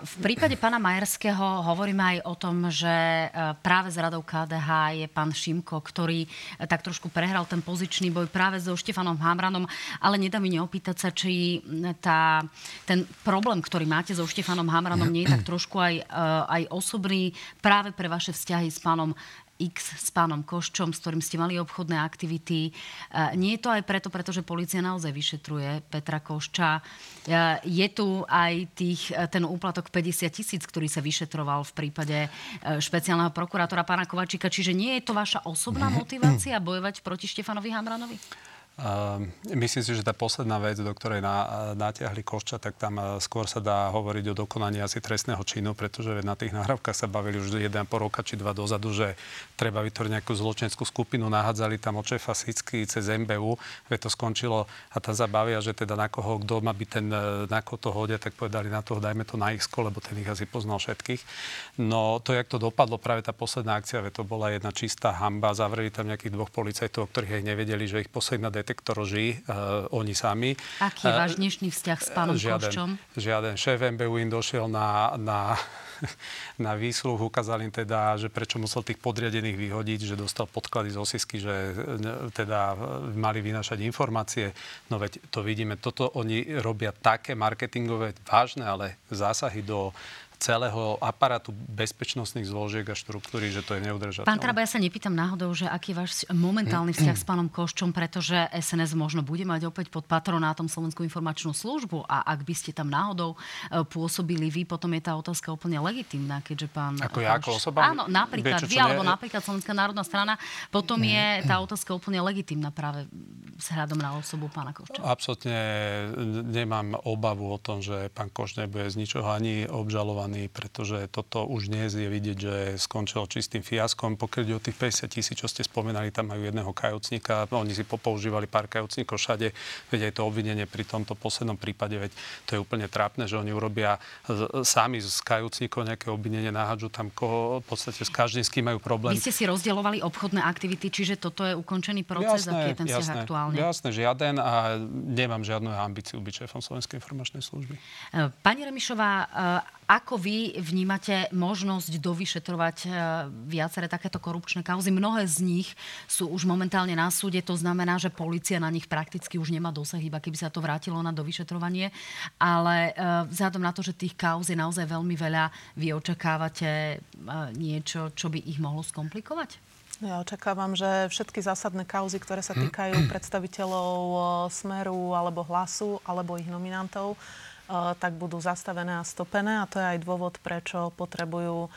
V prípade pána Majerského hovoríme aj o tom, že práve z radou KDH je pán Šimko, ktorý tak trošku prehral ten pozičný boj práve so Štefanom Hamranom, ale nedá mi neopýtať sa, či tá, ten problém, ktorý máte so Štefanom Hamranom, nie je tak trošku aj, e, aj osobný práve pre vaše vzťahy s pánom X s pánom Koščom, s ktorým ste mali obchodné aktivity. E, nie je to aj preto, pretože policia naozaj vyšetruje Petra Košča. E, je tu aj tých, ten úplatok 50 tisíc, ktorý sa vyšetroval v prípade špeciálneho prokurátora pána Kovačíka. Čiže nie je to vaša osobná motivácia bojovať proti Štefanovi Hamranovi? Ehm, myslím si, že tá posledná vec, do ktorej na, natiahli Košča, tak tam eh, skôr sa dá hovoriť o dokonaní asi trestného činu, pretože na tých nahrávkach sa bavili už jeden po roka či dva dozadu, že treba vytvoriť nejakú zločenskú skupinu, nahádzali tam od šéfa cez MBU, veď to skončilo a tam zabavia, že teda na koho, kto má byť ten, eh, na koho to hodia, tak povedali na toho, dajme to na ich lebo ten ich asi poznal všetkých. No to, jak to dopadlo, práve tá posledná akcia, veď to bola jedna čistá hamba, zavreli tam nejakých dvoch policajtov, ktorí aj nevedeli, že ich posledná detektor lží, uh, oni sami. Aký je uh, váš dnešný vzťah s pánom žiaden, Koščom? Žiaden. Šéf MBU im došiel na, na, [LAUGHS] na výsluh, ukázal im teda, že prečo musel tých podriadených vyhodiť, že dostal podklady z osisky, že teda mali vynašať informácie. No veď to vidíme, toto oni robia také marketingové, vážne, ale zásahy do celého aparátu bezpečnostných zložiek a štruktúry, že to je neudržateľné. Pán Kraba, ja sa nepýtam náhodou, že aký je váš momentálny vzťah s pánom Koščom, pretože SNS možno bude mať opäť pod patronátom Slovenskú informačnú službu a ak by ste tam náhodou e, pôsobili vy, potom je tá otázka úplne legitimná, keďže pán... Ako ja, ako osoba? Áno, napríklad vy, alebo napríklad Slovenská národná strana, potom je tá otázka úplne legitimná práve s hľadom na osobu pána Košča. Absolutne nemám obavu o tom, že pán Košč nebude z ničoho ani obžalovaný frustrovaní, pretože toto už dnes je vidieť, že skončilo čistým fiaskom. Pokiaľ o tých 50 tisíc, čo ste spomínali, tam majú jedného kajúcnika, oni si popoužívali pár kajúcnikov všade, veď aj to obvinenie pri tomto poslednom prípade, veď to je úplne trápne, že oni urobia sami z kajúcnikov nejaké obvinenie, nahádžu tam koho, v podstate s každým, s kým majú problém. Vy ste si rozdielovali obchodné aktivity, čiže toto je ukončený proces, jasné, aký je ten jasné, aktuálne? Jasné, žiaden a nemám žiadnu ambíciu byť šéfom Slovenskej informačnej služby. Pani Remišová, ako vy vnímate možnosť dovyšetrovať e, viaceré takéto korupčné kauzy? Mnohé z nich sú už momentálne na súde, to znamená, že policia na nich prakticky už nemá dosah, iba keby sa to vrátilo na dovyšetrovanie. Ale e, vzhľadom na to, že tých kauz je naozaj veľmi veľa, vy očakávate e, niečo, čo by ich mohlo skomplikovať? Ja očakávam, že všetky zásadné kauzy, ktoré sa týkajú [CLEARS THROAT] predstaviteľov Smeru alebo Hlasu alebo ich nominantov, tak budú zastavené a stopené a to je aj dôvod, prečo potrebujú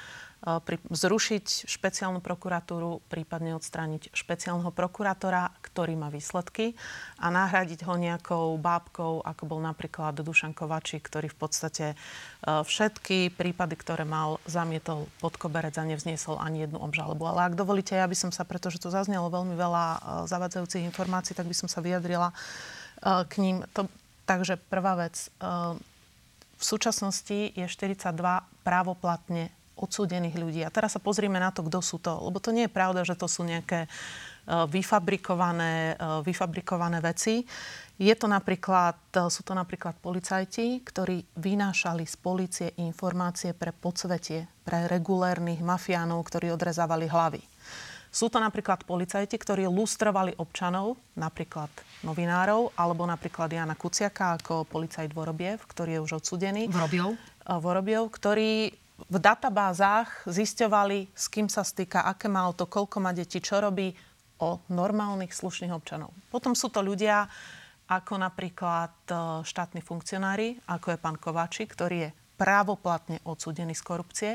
zrušiť špeciálnu prokuratúru, prípadne odstrániť špeciálneho prokurátora, ktorý má výsledky a nahradiť ho nejakou bábkou, ako bol napríklad Dušan Kovačík, ktorý v podstate všetky prípady, ktoré mal, zamietol pod koberec a nevzniesol ani jednu obžalobu. Ale ak dovolíte, ja by som sa, pretože tu zaznelo veľmi veľa zavadzajúcich informácií, tak by som sa vyjadrila k ním. To, Takže prvá vec. Ehm, v súčasnosti je 42 právoplatne odsúdených ľudí. A teraz sa pozrieme na to, kto sú to. Lebo to nie je pravda, že to sú nejaké ehm, vyfabrikované, ehm, vyfabrikované veci. Je to napríklad, sú to napríklad policajti, ktorí vynášali z policie informácie pre podsvetie, pre regulérnych mafiánov, ktorí odrezávali hlavy. Sú to napríklad policajti, ktorí lustrovali občanov, napríklad novinárov, alebo napríklad Jana Kuciaka ako policajt Vorobiev, ktorý je už odsudený. Vorobiev? Vorobiev, ktorý v databázach zisťovali, s kým sa stýka, aké má auto, koľko má detí, čo robí o normálnych slušných občanov. Potom sú to ľudia ako napríklad e, štátni funkcionári, ako je pán Kováči, ktorý je právoplatne odsúdený z korupcie.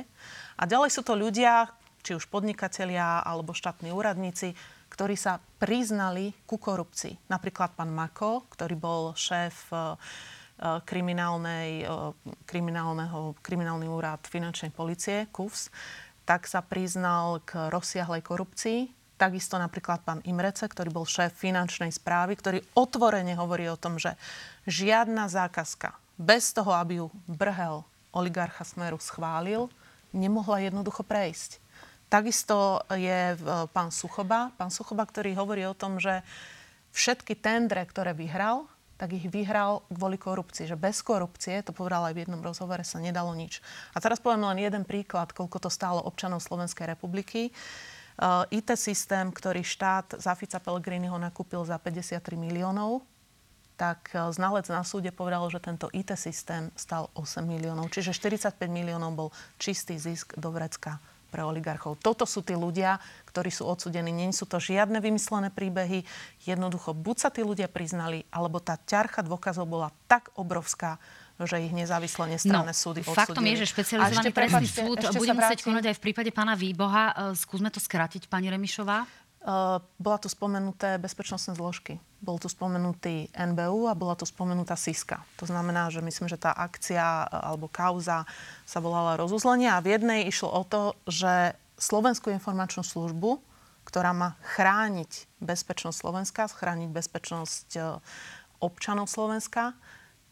A ďalej sú to ľudia, či už podnikatelia alebo štátni úradníci, ktorí sa priznali ku korupcii. Napríklad pán Mako, ktorý bol šéf e, e, kriminálnej, kriminálneho, kriminálny úrad finančnej policie, KUFS, tak sa priznal k rozsiahlej korupcii. Takisto napríklad pán Imrece, ktorý bol šéf finančnej správy, ktorý otvorene hovorí o tom, že žiadna zákazka bez toho, aby ju Brhel oligarcha Smeru schválil, nemohla jednoducho prejsť. Takisto je e, pán Suchoba, pán Suchoba, ktorý hovorí o tom, že všetky tendre, ktoré vyhral, tak ich vyhral kvôli korupcii. Že bez korupcie, to povedal aj v jednom rozhovore, sa nedalo nič. A teraz poviem len jeden príklad, koľko to stálo občanov Slovenskej republiky. IT systém, ktorý štát za Fica Pellegriniho nakúpil za 53 miliónov, tak e, znalec na súde povedal, že tento IT systém stal 8 miliónov. Čiže 45 miliónov bol čistý zisk do vrecka pre oligarchov. Toto sú tí ľudia, ktorí sú odsudení. Nie sú to žiadne vymyslené príbehy. Jednoducho, buď sa tí ľudia priznali, alebo tá ťarcha dôkazov bola tak obrovská, že ich nezávisle nestranné no, súdy odsudili. Faktom je, že špecializovaný trestný súd bude musieť konať aj v prípade pána Výboha. E, skúsme to skrátiť, pani Remišová. Uh, bola tu spomenuté bezpečnostné zložky. Bol tu spomenutý NBU a bola tu spomenutá SISKA. To znamená, že myslím, že tá akcia e, alebo kauza sa volala rozuzlenie a v jednej išlo o to, že Slovenskú informačnú službu, ktorá má chrániť bezpečnosť Slovenska, chrániť bezpečnosť e, občanov Slovenska,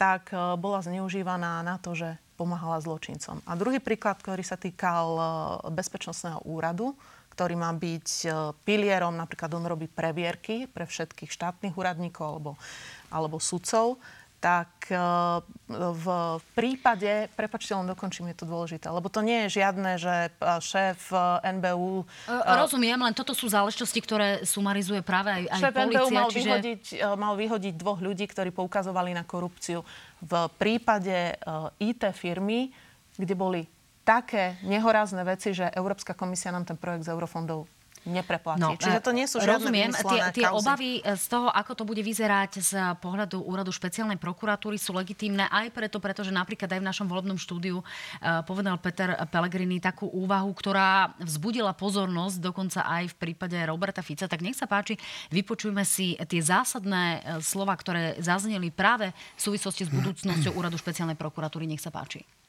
tak bola zneužívaná na to, že pomáhala zločincom. A druhý príklad, ktorý sa týkal bezpečnostného úradu, ktorý má byť e, pilierom, napríklad on robí previerky pre všetkých štátnych úradníkov alebo, alebo sudcov, tak e, v prípade, prepačte, len dokončím, je to dôležité, lebo to nie je žiadne, že e, šéf NBU... Rozumiem, len toto sú záležitosti, ktoré sumarizuje práve aj, aj šéf policia. NBU mal, čiže... vyhodiť, mal vyhodiť dvoch ľudí, ktorí poukazovali na korupciu. V prípade IT firmy, kde boli také nehorázne veci, že Európska komisia nám ten projekt z eurofondov nepreplatí. No, Čiže to nie sú žiadne Rozumiem, tie, tie obavy z toho, ako to bude vyzerať z pohľadu úradu špeciálnej prokuratúry sú legitímne aj preto, pretože napríklad aj v našom volebnom štúdiu uh, povedal Peter Pellegrini takú úvahu, ktorá vzbudila pozornosť dokonca aj v prípade Roberta Fica. Tak nech sa páči, vypočujme si tie zásadné uh, slova, ktoré zazneli práve v súvislosti s budúcnosťou úradu špeciálnej prokuratúry. Nech sa páči.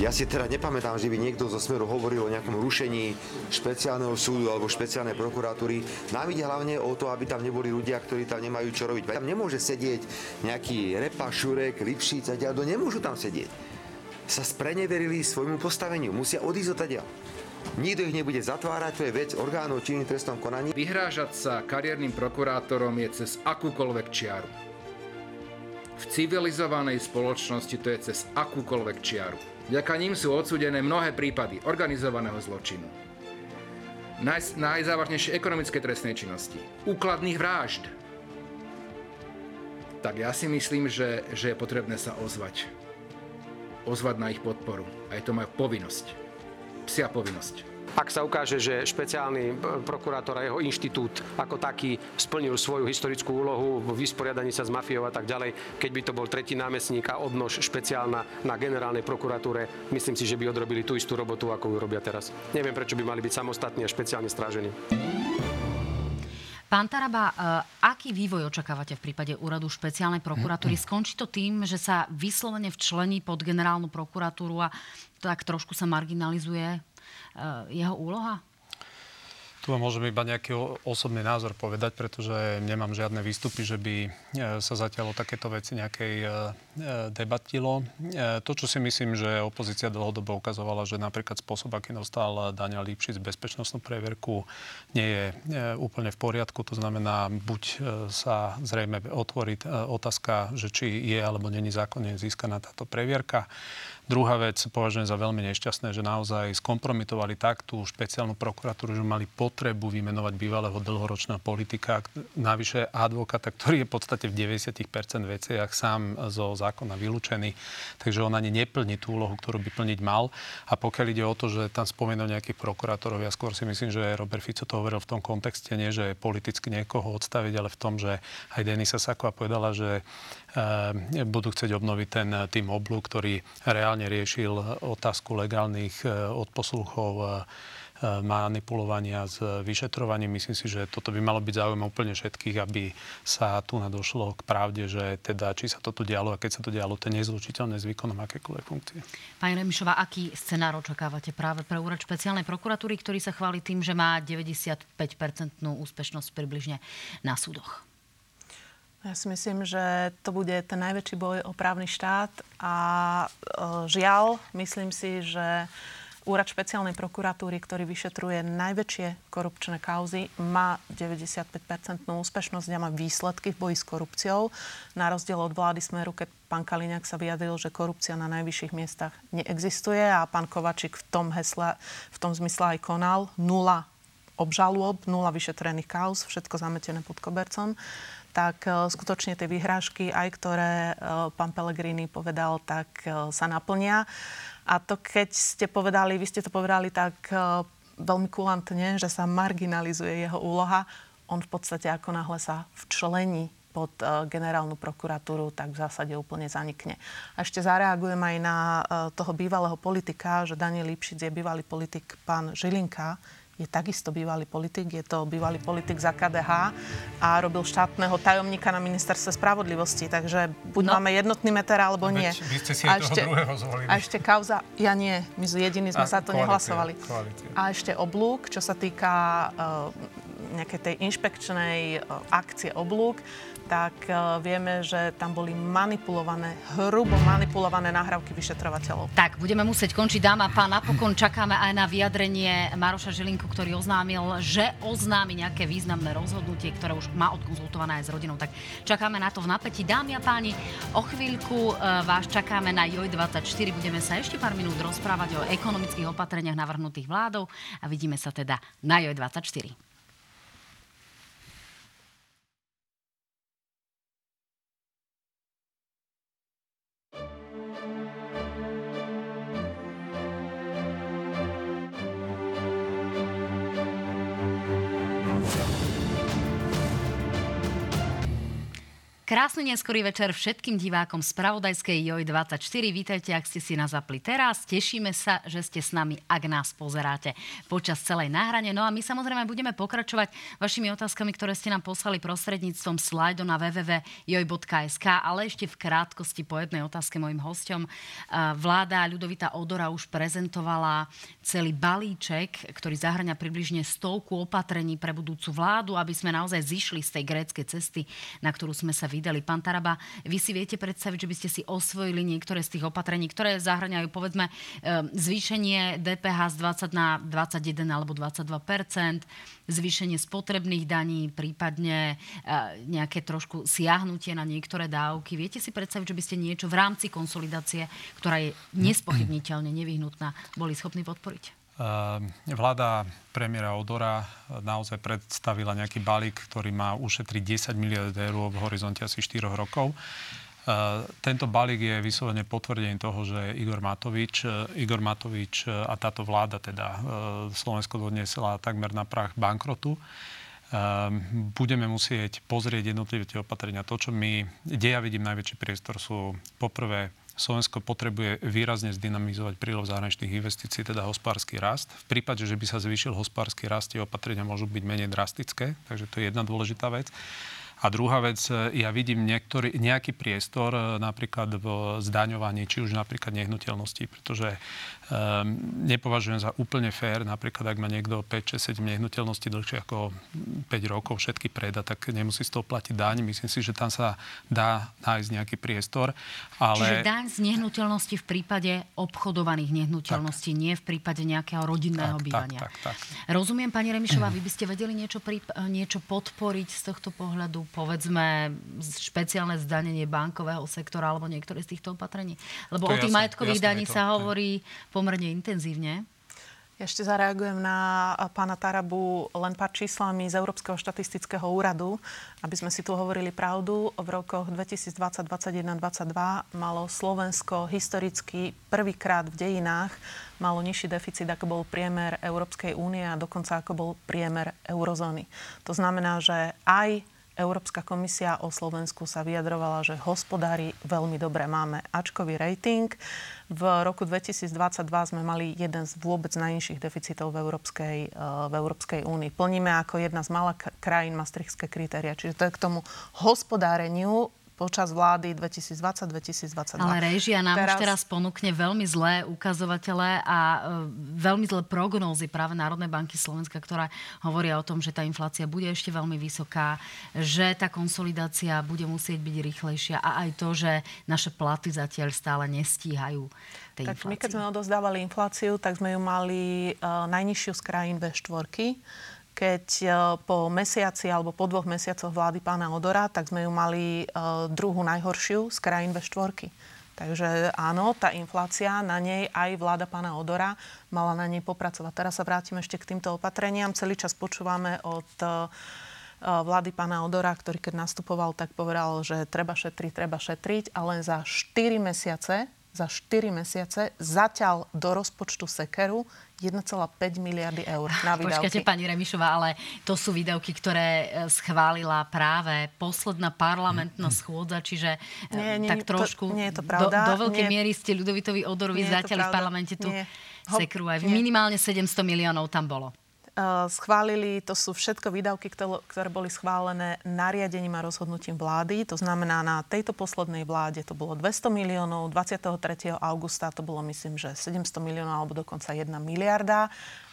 Ja si teda nepamätám, že by niekto zo Smeru hovoril o nejakom rušení špeciálneho súdu alebo špeciálnej prokuratúry. Nám ide hlavne o to, aby tam neboli ľudia, ktorí tam nemajú čo robiť. Tam nemôže sedieť nejaký Repa, Šurek, Lipšic a ďalej. Nemôžu tam sedieť. Sa spreneverili svojmu postaveniu. Musia odísť odtiaľ. Nikto ich nebude zatvárať, to je vec orgánov činných trestnom konaní. Vyhrážať sa kariérnym prokurátorom je cez akúkoľvek čiaru. V civilizovanej spoločnosti to je cez akúkoľvek čiaru. Vďaka ním sú odsúdené mnohé prípady organizovaného zločinu. Naj, najzávažnejšie ekonomické trestnej činnosti, úkladných vražd. Tak ja si myslím, že, že je potrebné sa ozvať. Ozvať na ich podporu. A je to moja povinnosť. Psia povinnosť. Ak sa ukáže, že špeciálny e, prokurátor a jeho inštitút ako taký splnil svoju historickú úlohu v vysporiadaní sa s mafiou a tak ďalej, keď by to bol tretí námestník a odnož špeciálna na generálnej prokuratúre, myslím si, že by odrobili tú istú robotu, ako ju robia teraz. Neviem, prečo by mali byť samostatní a špeciálne strážení. Pán Taraba, e, aký vývoj očakávate v prípade úradu špeciálnej prokuratúry? [CLEARS THROAT] Skončí to tým, že sa vyslovene včlení pod generálnu prokuratúru a tak trošku sa marginalizuje jeho úloha? Tu môžem iba nejaký osobný názor povedať, pretože nemám žiadne výstupy, že by eh, sa zatiaľ o takéto veci nejakej eh, debatilo. To, čo si myslím, že opozícia dlhodobo ukazovala, že napríklad spôsob, aký dostal Daniel Lipšic bezpečnostnú preverku, nie je úplne v poriadku. To znamená, buď sa zrejme otvorí otázka, že či je alebo není zákonne získaná táto previerka. Druhá vec považujem za veľmi nešťastné, že naozaj skompromitovali tak tú špeciálnu prokuratúru, že mali potrebu vymenovať bývalého dlhoročného politika, navyše advokáta, ktorý je v podstate v 90% veciach sám zo zákona vylúčený, takže on ani neplní tú úlohu, ktorú by plniť mal. A pokiaľ ide o to, že tam spomenul nejakých prokurátorov, ja skôr si myslím, že Robert Fico to hovoril v tom kontexte, nie že politicky niekoho odstaviť, ale v tom, že aj Denisa Saková povedala, že e, budú chcieť obnoviť ten tým oblu, ktorý reálne riešil otázku legálnych e, odposluchov e, manipulovania s vyšetrovaním. Myslím si, že toto by malo byť záujem úplne všetkých, aby sa tu nadošlo k pravde, že teda, či sa to tu dialo a keď sa to dialo, to je nezlučiteľné s výkonom akékoľvek funkcie. Pani Remišová, aký scenár očakávate práve pre úrad špeciálnej prokuratúry, ktorý sa chváli tým, že má 95-percentnú úspešnosť približne na súdoch? Ja si myslím, že to bude ten najväčší boj o právny štát a e, žiaľ, myslím si, že Úrad špeciálnej prokuratúry, ktorý vyšetruje najväčšie korupčné kauzy, má 95-percentnú úspešnosť a má výsledky v boji s korupciou. Na rozdiel od vlády Smeru, keď pán Kaliňák sa vyjadril, že korupcia na najvyšších miestach neexistuje a pán Kovačik v tom, hesle, v tom zmysle aj konal. Nula obžalôb, nula vyšetrených kauz, všetko zametené pod kobercom tak e, skutočne tie vyhrážky, aj ktoré e, pán Pellegrini povedal, tak e, sa naplnia. A to, keď ste povedali, vy ste to povedali tak veľmi kulantne, že sa marginalizuje jeho úloha, on v podstate ako náhle sa včlení pod generálnu prokuratúru, tak v zásade úplne zanikne. A ešte zareagujem aj na toho bývalého politika, že Daniel Lipšic je bývalý politik pán Žilinka, je takisto bývalý politik, je to bývalý politik za KDH a robil štátneho tajomníka na ministerstve spravodlivosti, takže buď no. máme jednotný meter, alebo no, nie. Vy ste si a ešte, druhého zvolili. A ešte kauza, ja nie, my jediní sme a, za to koalícia, nehlasovali. Koalícia. A ešte oblúk, čo sa týka uh, nejakej tej inšpekčnej uh, akcie oblúk tak uh, vieme, že tam boli manipulované, hrubo manipulované nahrávky vyšetrovateľov. Tak, budeme musieť končiť, dáma pán. Napokon čakáme aj na vyjadrenie Maroša Žilinku, ktorý oznámil, že oznámi nejaké významné rozhodnutie, ktoré už má odkonzultované aj s rodinou. Tak čakáme na to v napätí. Dámy a páni, o chvíľku uh, vás čakáme na JOJ24. Budeme sa ešte pár minút rozprávať o ekonomických opatreniach navrhnutých vládou a vidíme sa teda na JOJ24. Krásny neskorý večer všetkým divákom Spravodajskej JOJ24. Vítajte, ak ste si nás zapli teraz. Tešíme sa, že ste s nami, ak nás pozeráte počas celej náhrane. No a my samozrejme budeme pokračovať vašimi otázkami, ktoré ste nám poslali prostredníctvom slajdu na www.joj.sk, ale ešte v krátkosti po jednej otázke mojim hostom. Vláda Ľudovita Odora už prezentovala celý balíček, ktorý zahrania približne stovku opatrení pre budúcu vládu, aby sme naozaj zišli z tej gréckej cesty, na ktorú sme sa vydali. Pán Taraba, vy si viete predstaviť, že by ste si osvojili niektoré z tých opatrení, ktoré zahrňajú povedzme zvýšenie DPH z 20 na 21 alebo 22% zvýšenie spotrebných daní, prípadne nejaké trošku siahnutie na niektoré dávky. Viete si predstaviť, že by ste niečo v rámci konsolidácie, ktorá je [CLEARS THROAT] nespochybniteľne nevyhnutná, boli schopní podporiť? Ehm, vláda premiéra Odora naozaj predstavila nejaký balík, ktorý má ušetriť 10 miliard eur v horizonte asi 4 rokov. Ehm, tento balík je vyslovene potvrdením toho, že Igor Matovič, Igor Matovič a táto vláda teda ehm, Slovensko doniesla takmer na prach bankrotu. Budeme musieť pozrieť jednotlivé tie opatrenia. To, čo my, kde ja vidím najväčší priestor, sú poprvé Slovensko potrebuje výrazne zdynamizovať prílov zahraničných investícií, teda hospodársky rast. V prípade, že by sa zvýšil hospodársky rast, tie opatrenia môžu byť menej drastické, takže to je jedna dôležitá vec. A druhá vec, e, ja vidím niektorý, nejaký priestor e, napríklad v zdaňovaní, či už napríklad nehnuteľností, pretože um, nepovažujem za úplne fér, napríklad ak má niekto 5, 6, 7 nehnuteľností dlhšie ako 5 rokov všetky preda, tak nemusí z toho platiť daň. Myslím si, že tam sa dá nájsť nejaký priestor. Ale... Čiže daň z nehnuteľnosti v prípade obchodovaných nehnuteľností, tak. nie v prípade nejakého rodinného tak, bývania. Tak, tak, tak. Rozumiem, pani Remišová, vy by ste vedeli niečo, pri, niečo podporiť z tohto pohľadu? Povedzme špeciálne zdanenie bankového sektora alebo niektoré z týchto opatrení? Lebo to o tých jasné, majetkových daní sa hovorí pomerne intenzívne. Ešte zareagujem na pána Tarabu len pár číslami z Európskeho štatistického úradu, aby sme si tu hovorili pravdu. V rokoch 2020, 2021, 2022 malo Slovensko historicky prvýkrát v dejinách malo nižší deficit, ako bol priemer Európskej únie a dokonca ako bol priemer eurozóny. To znamená, že aj Európska komisia o Slovensku sa vyjadrovala, že hospodári veľmi dobre. Máme Ačkový rating. V roku 2022 sme mali jeden z vôbec najnižších deficitov v Európskej, eh, v Európskej únii. Plníme ako jedna z malých krajín Maastrichtské kritéria. Čiže to je k tomu hospodáreniu počas vlády 2020-2022. Ale režia nám teraz... už teraz ponúkne veľmi zlé ukazovatele a e, veľmi zlé prognózy práve Národnej banky Slovenska, ktorá hovoria o tom, že tá inflácia bude ešte veľmi vysoká, že tá konsolidácia bude musieť byť rýchlejšia a aj to, že naše platy zatiaľ stále nestíhajú tej tak inflácii. my keď sme odozdávali infláciu, tak sme ju mali uh, najnižšiu z krajín V4 keď e, po mesiaci alebo po dvoch mesiacoch vlády pána Odora, tak sme ju mali e, druhú najhoršiu z krajín ve štvorky. Takže áno, tá inflácia, na nej aj vláda pána Odora mala na nej popracovať. Teraz sa vrátim ešte k týmto opatreniam. Celý čas počúvame od e, vlády pána Odora, ktorý keď nastupoval, tak povedal, že treba šetriť, treba šetriť a len za 4 mesiace za 4 mesiace zatiaľ do rozpočtu Sekeru 1,5 miliardy eur na výdavky. Počkajte, pani Remišová, ale to sú výdavky, ktoré e, schválila práve posledná parlamentná schôdza, čiže e, nie, nie, tak trošku to, nie je to pravda. Do, do veľkej nie, miery ste ľudovitovi Odorovi zatiaľ v parlamente tu nie. sekru aj minimálne 700 miliónov tam bolo. Eh, schválili, to sú všetko výdavky, ktoré boli schválené nariadením a rozhodnutím vlády. To znamená, na tejto poslednej vláde to bolo 200 miliónov, 23. augusta to bolo myslím, že 700 miliónov alebo dokonca 1 miliarda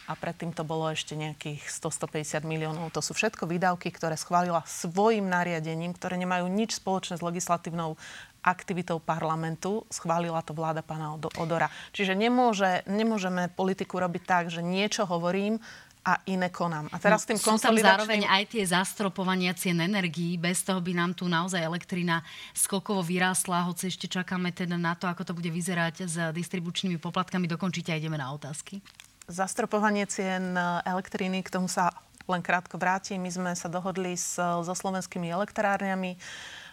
a predtým to bolo ešte nejakých 100-150 miliónov. To sú všetko výdavky, ktoré schválila svojim nariadením, ktoré nemajú nič spoločné s legislatívnou aktivitou parlamentu. Schválila to vláda pána Odora. Čiže nemôže, nemôžeme politiku robiť tak, že niečo hovorím, a iné konám. A teraz no, tým sú tam zároveň aj tie zastropovania cien energií. Bez toho by nám tu naozaj elektrina skokovo vyrástla, hoci ešte čakáme teda na to, ako to bude vyzerať s distribučnými poplatkami. Dokončite a ideme na otázky. Zastropovanie cien elektriny, k tomu sa len krátko vrátim. My sme sa dohodli s, so slovenskými elektrárniami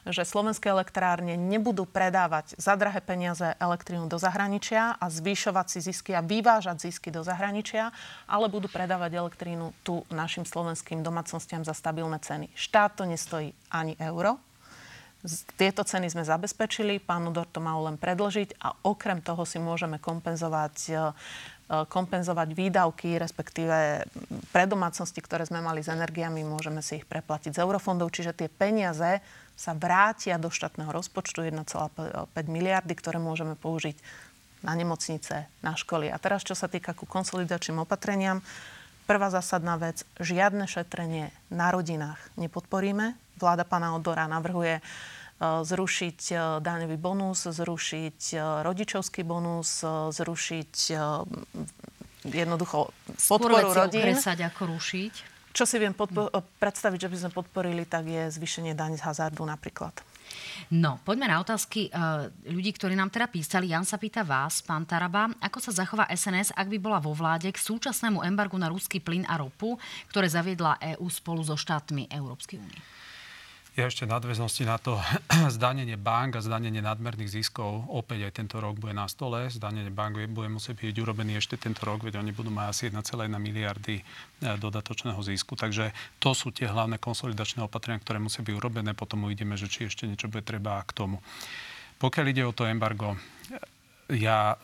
že slovenské elektrárne nebudú predávať za drahé peniaze elektrínu do zahraničia a zvyšovať si zisky a vyvážať zisky do zahraničia, ale budú predávať elektrínu tu našim slovenským domácnostiam za stabilné ceny. Štát to nestojí ani euro. Tieto ceny sme zabezpečili, pán Udor to mal len predložiť a okrem toho si môžeme kompenzovať e, kompenzovať výdavky, respektíve pre domácnosti, ktoré sme mali s energiami, môžeme si ich preplatiť z eurofondov. Čiže tie peniaze sa vrátia do štátneho rozpočtu 1,5 miliardy, ktoré môžeme použiť na nemocnice, na školy. A teraz, čo sa týka ku konsolidačným opatreniam, prvá zásadná vec, žiadne šetrenie na rodinách nepodporíme. Vláda pána Odora navrhuje e, zrušiť e, daňový bonus, zrušiť e, rodičovský bonus, zrušiť jednoducho podporu rodín. Ako rušiť. Čo si viem podpo- predstaviť, že by sme podporili, tak je zvýšenie daň z hazardu napríklad. No, poďme na otázky uh, ľudí, ktorí nám teda písali. Jan sa pýta vás, pán Taraba, ako sa zachová SNS, ak by bola vo vláde k súčasnému embargu na ruský plyn a ropu, ktoré zaviedla EÚ spolu so štátmi Európskej únie? Ja ešte nadväznosti na to [CLEARS THROAT] zdanenie bank a zdanenie nadmerných ziskov opäť aj tento rok bude na stole. Zdanenie bank bude musieť byť urobený ešte tento rok, veď oni budú mať asi 1,1 miliardy e, dodatočného zisku. Takže to sú tie hlavné konsolidačné opatrenia, ktoré musia byť urobené. Potom uvidíme, že či ešte niečo bude treba k tomu. Pokiaľ ide o to embargo, ja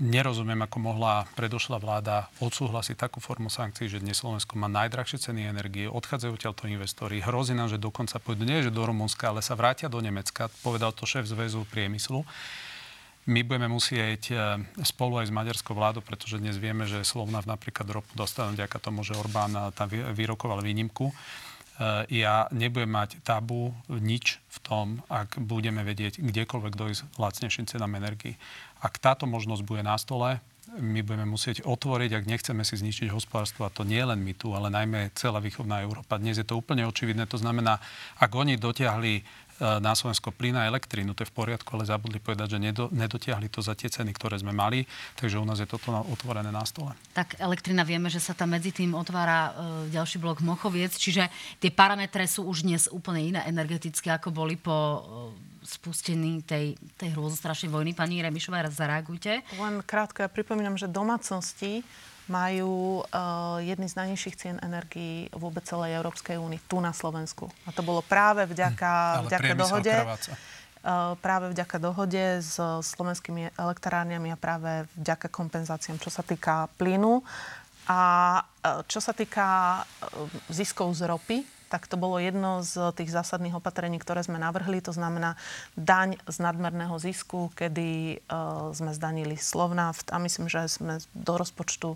nerozumiem, ako mohla predošla vláda odsúhlasiť takú formu sankcií, že dnes Slovensko má najdrahšie ceny energie, odchádzajú odtiaľto investori, hrozí nám, že dokonca pôjdu nie že do Rumunska, ale sa vrátia do Nemecka, povedal to šéf zväzu priemyslu. My budeme musieť e, spolu aj s maďarskou vládou, pretože dnes vieme, že Slovnav napríklad ropu dostane vďaka tomu, že Orbán e, tam vyrokoval výnimku. E, ja nebudem mať tabu nič v tom, ak budeme vedieť kdekoľvek dojsť lacnejším cenám energii. Ak táto možnosť bude na stole, my budeme musieť otvoriť, ak nechceme si zničiť hospodárstvo, a to nie len my tu, ale najmä celá východná Európa. Dnes je to úplne očividné. To znamená, ak oni dotiahli na Slovensko plyn a elektrínu, to je v poriadku, ale zabudli povedať, že nedo, nedotiahli to za tie ceny, ktoré sme mali, takže u nás je toto otvorené na stole. Tak elektrina vieme, že sa tam medzi tým otvára e, ďalší blok Mochoviec, čiže tie parametre sú už dnes úplne iné energetické, ako boli po e, spustení tej, tej hrôzostrašnej vojny. Pani Remišová, zareagujte. Len krátko, ja pripomínam, že domácnosti majú uh, jedny z najnižších cien energií vôbec celej Európskej únie, tu na Slovensku. A to bolo práve vďaka, hm, vďaka dohode. Uh, práve vďaka dohode s slovenskými elektrárniami a práve vďaka kompenzáciám, čo sa týka plynu. A uh, čo sa týka ziskov z ropy, tak to bolo jedno z tých zásadných opatrení, ktoré sme navrhli. To znamená daň z nadmerného zisku, kedy uh, sme zdanili Slovnaft a myslím, že sme do rozpočtu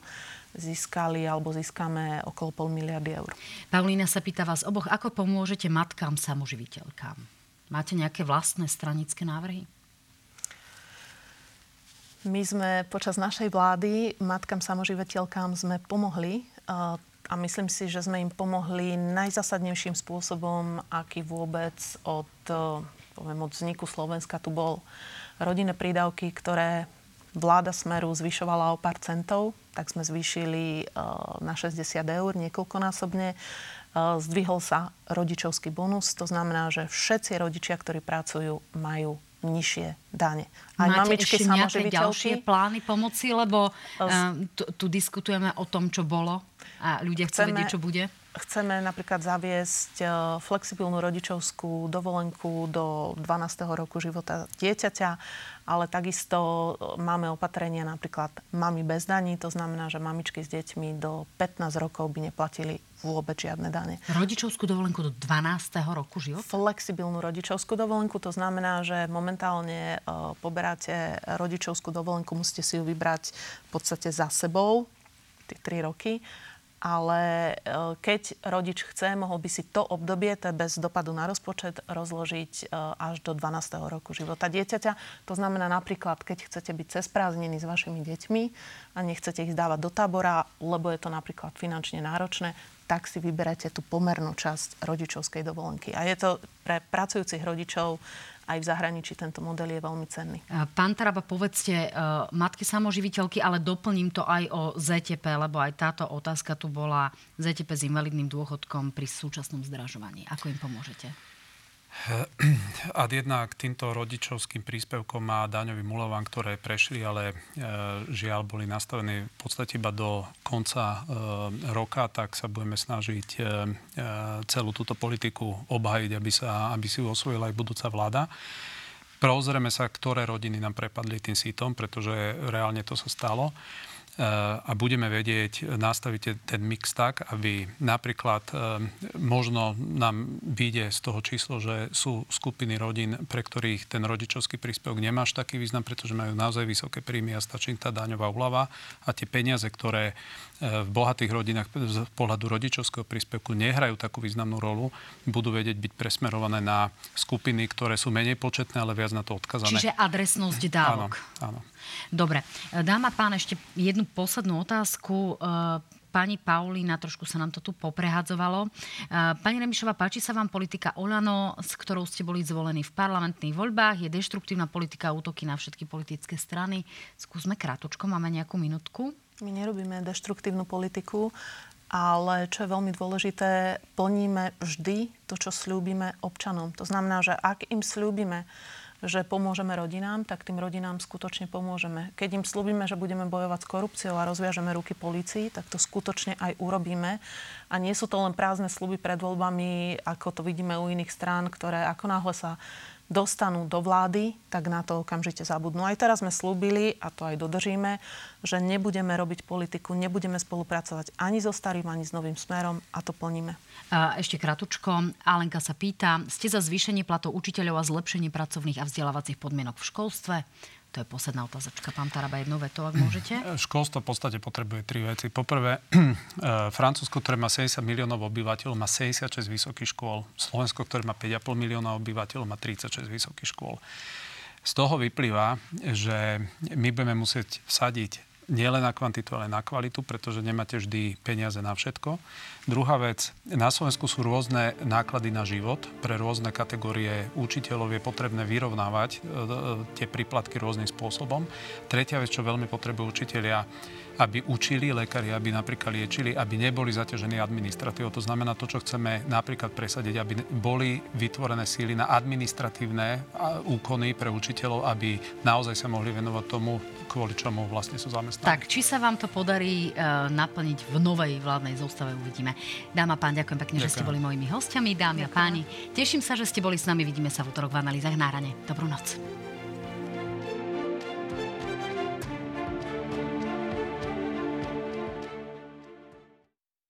získali alebo získame okolo pol miliardy eur. Paulína sa pýta vás oboch, ako pomôžete matkám samoživiteľkám? Máte nejaké vlastné stranické návrhy? My sme počas našej vlády matkám samoživiteľkám sme pomohli uh, a myslím si, že sme im pomohli najzasadnejším spôsobom, aký vôbec od, poviem, od vzniku Slovenska tu bol. Rodinné prídavky, ktoré vláda Smeru zvyšovala o pár centov, tak sme zvýšili na 60 eur niekoľkonásobne. Zdvihol sa rodičovský bonus, to znamená, že všetci rodičia, ktorí pracujú, majú nižšie dane. Aj Máte mamičky ešte nejaké ďalšie plány pomoci, lebo uh, tu, tu diskutujeme o tom, čo bolo a ľudia chcú vedieť, čo bude? Chceme napríklad zaviesť e, flexibilnú rodičovskú dovolenku do 12. roku života dieťaťa, ale takisto e, máme opatrenia napríklad mami bez daní, to znamená, že mamičky s deťmi do 15 rokov by neplatili vôbec žiadne dane. Rodičovskú dovolenku do 12. roku života? Flexibilnú rodičovskú dovolenku, to znamená, že momentálne uh, poberáte rodičovskú dovolenku, musíte si ju vybrať v podstate za sebou, tie 3 roky ale e, keď rodič chce, mohol by si to obdobie, to bez dopadu na rozpočet, rozložiť e, až do 12. roku života dieťaťa. To znamená napríklad, keď chcete byť cez prázdniny s vašimi deťmi a nechcete ich dávať do tábora, lebo je to napríklad finančne náročné, tak si vyberete tú pomernú časť rodičovskej dovolenky. A je to pre pracujúcich rodičov aj v zahraničí tento model je veľmi cenný. Pán Taraba, povedzte, uh, matky samoživiteľky, ale doplním to aj o ZTP, lebo aj táto otázka tu bola ZTP s invalidným dôchodkom pri súčasnom zdražovaní. Ako im pomôžete? A jedna k týmto rodičovským príspevkom má daňový mulován, ktoré prešli, ale e, žiaľ boli nastavené v podstate iba do konca e, roka, tak sa budeme snažiť e, celú túto politiku obhajiť, aby, sa, aby si ju osvojila aj budúca vláda. Prozrieme sa, ktoré rodiny nám prepadli tým sítom, pretože reálne to sa stalo a budeme vedieť nastaviť ten mix tak, aby napríklad e, možno nám vyjde z toho číslo, že sú skupiny rodín, pre ktorých ten rodičovský príspevok nemá až taký význam, pretože majú naozaj vysoké príjmy a stačí tá daňová úľava a tie peniaze, ktoré v bohatých rodinách z pohľadu rodičovského príspevku nehrajú takú významnú rolu, budú vedieť byť presmerované na skupiny, ktoré sú menej početné, ale viac na to odkazané. Čiže adresnosť dávok. Áno, áno. Dobre. Dáma pán, ešte jednu poslednú otázku. E, pani Paulína, trošku sa nám to tu poprehadzovalo. E, pani Remišová, páči sa vám politika Olano, s ktorou ste boli zvolení v parlamentných voľbách? Je deštruktívna politika útoky na všetky politické strany? Skúsme krátočko, máme nejakú minutku. My nerobíme deštruktívnu politiku, ale čo je veľmi dôležité, plníme vždy to, čo slúbime občanom. To znamená, že ak im slúbime, že pomôžeme rodinám, tak tým rodinám skutočne pomôžeme. Keď im slúbime, že budeme bojovať s korupciou a rozviažeme ruky policii, tak to skutočne aj urobíme. A nie sú to len prázdne sluby pred voľbami, ako to vidíme u iných strán, ktoré ako náhle sa dostanú do vlády, tak na to okamžite zabudnú. Aj teraz sme slúbili, a to aj dodržíme, že nebudeme robiť politiku, nebudeme spolupracovať ani so starým, ani s novým smerom a to plníme. Ešte kratučko. Alenka sa pýta, ste za zvýšenie platov učiteľov a zlepšenie pracovných a vzdelávacích podmienok v školstve? To je posledná otázočka. Pán Taraba, jednou vetou, ak môžete. [CLEARS THROAT] Školstvo v podstate potrebuje tri veci. Poprvé, [CLEARS THROAT] eh, Francúzsko, ktoré má 70 miliónov obyvateľov, má 76 vysokých škôl. Slovensko, ktoré má 5,5 milióna obyvateľov, má 36 vysokých škôl. Z toho vyplýva, že my budeme musieť vsadiť nielen na kvantitu, ale na kvalitu, pretože nemáte vždy peniaze na všetko. Druhá vec, na Slovensku sú rôzne náklady na život. Pre rôzne kategórie učiteľov je potrebné vyrovnávať e, e, tie príplatky rôznym spôsobom. Tretia vec, čo veľmi potrebujú učiteľia, aby učili lekári, aby napríklad liečili, aby neboli zaťažení administratívou. To znamená to, čo chceme napríklad presadiť, aby boli vytvorené síly na administratívne úkony pre učiteľov, aby naozaj sa mohli venovať tomu, kvôli čomu vlastne sú zamestnaní. Tak, či sa vám to podarí uh, naplniť v novej vládnej zostave, uvidíme. Dáma pán, ďakujem pekne, ďakujem. že ste boli mojimi hostiami. Dámy ďakujem. a páni, teším sa, že ste boli s nami. Vidíme sa v útorok v analýzach na rane. Dobrú noc.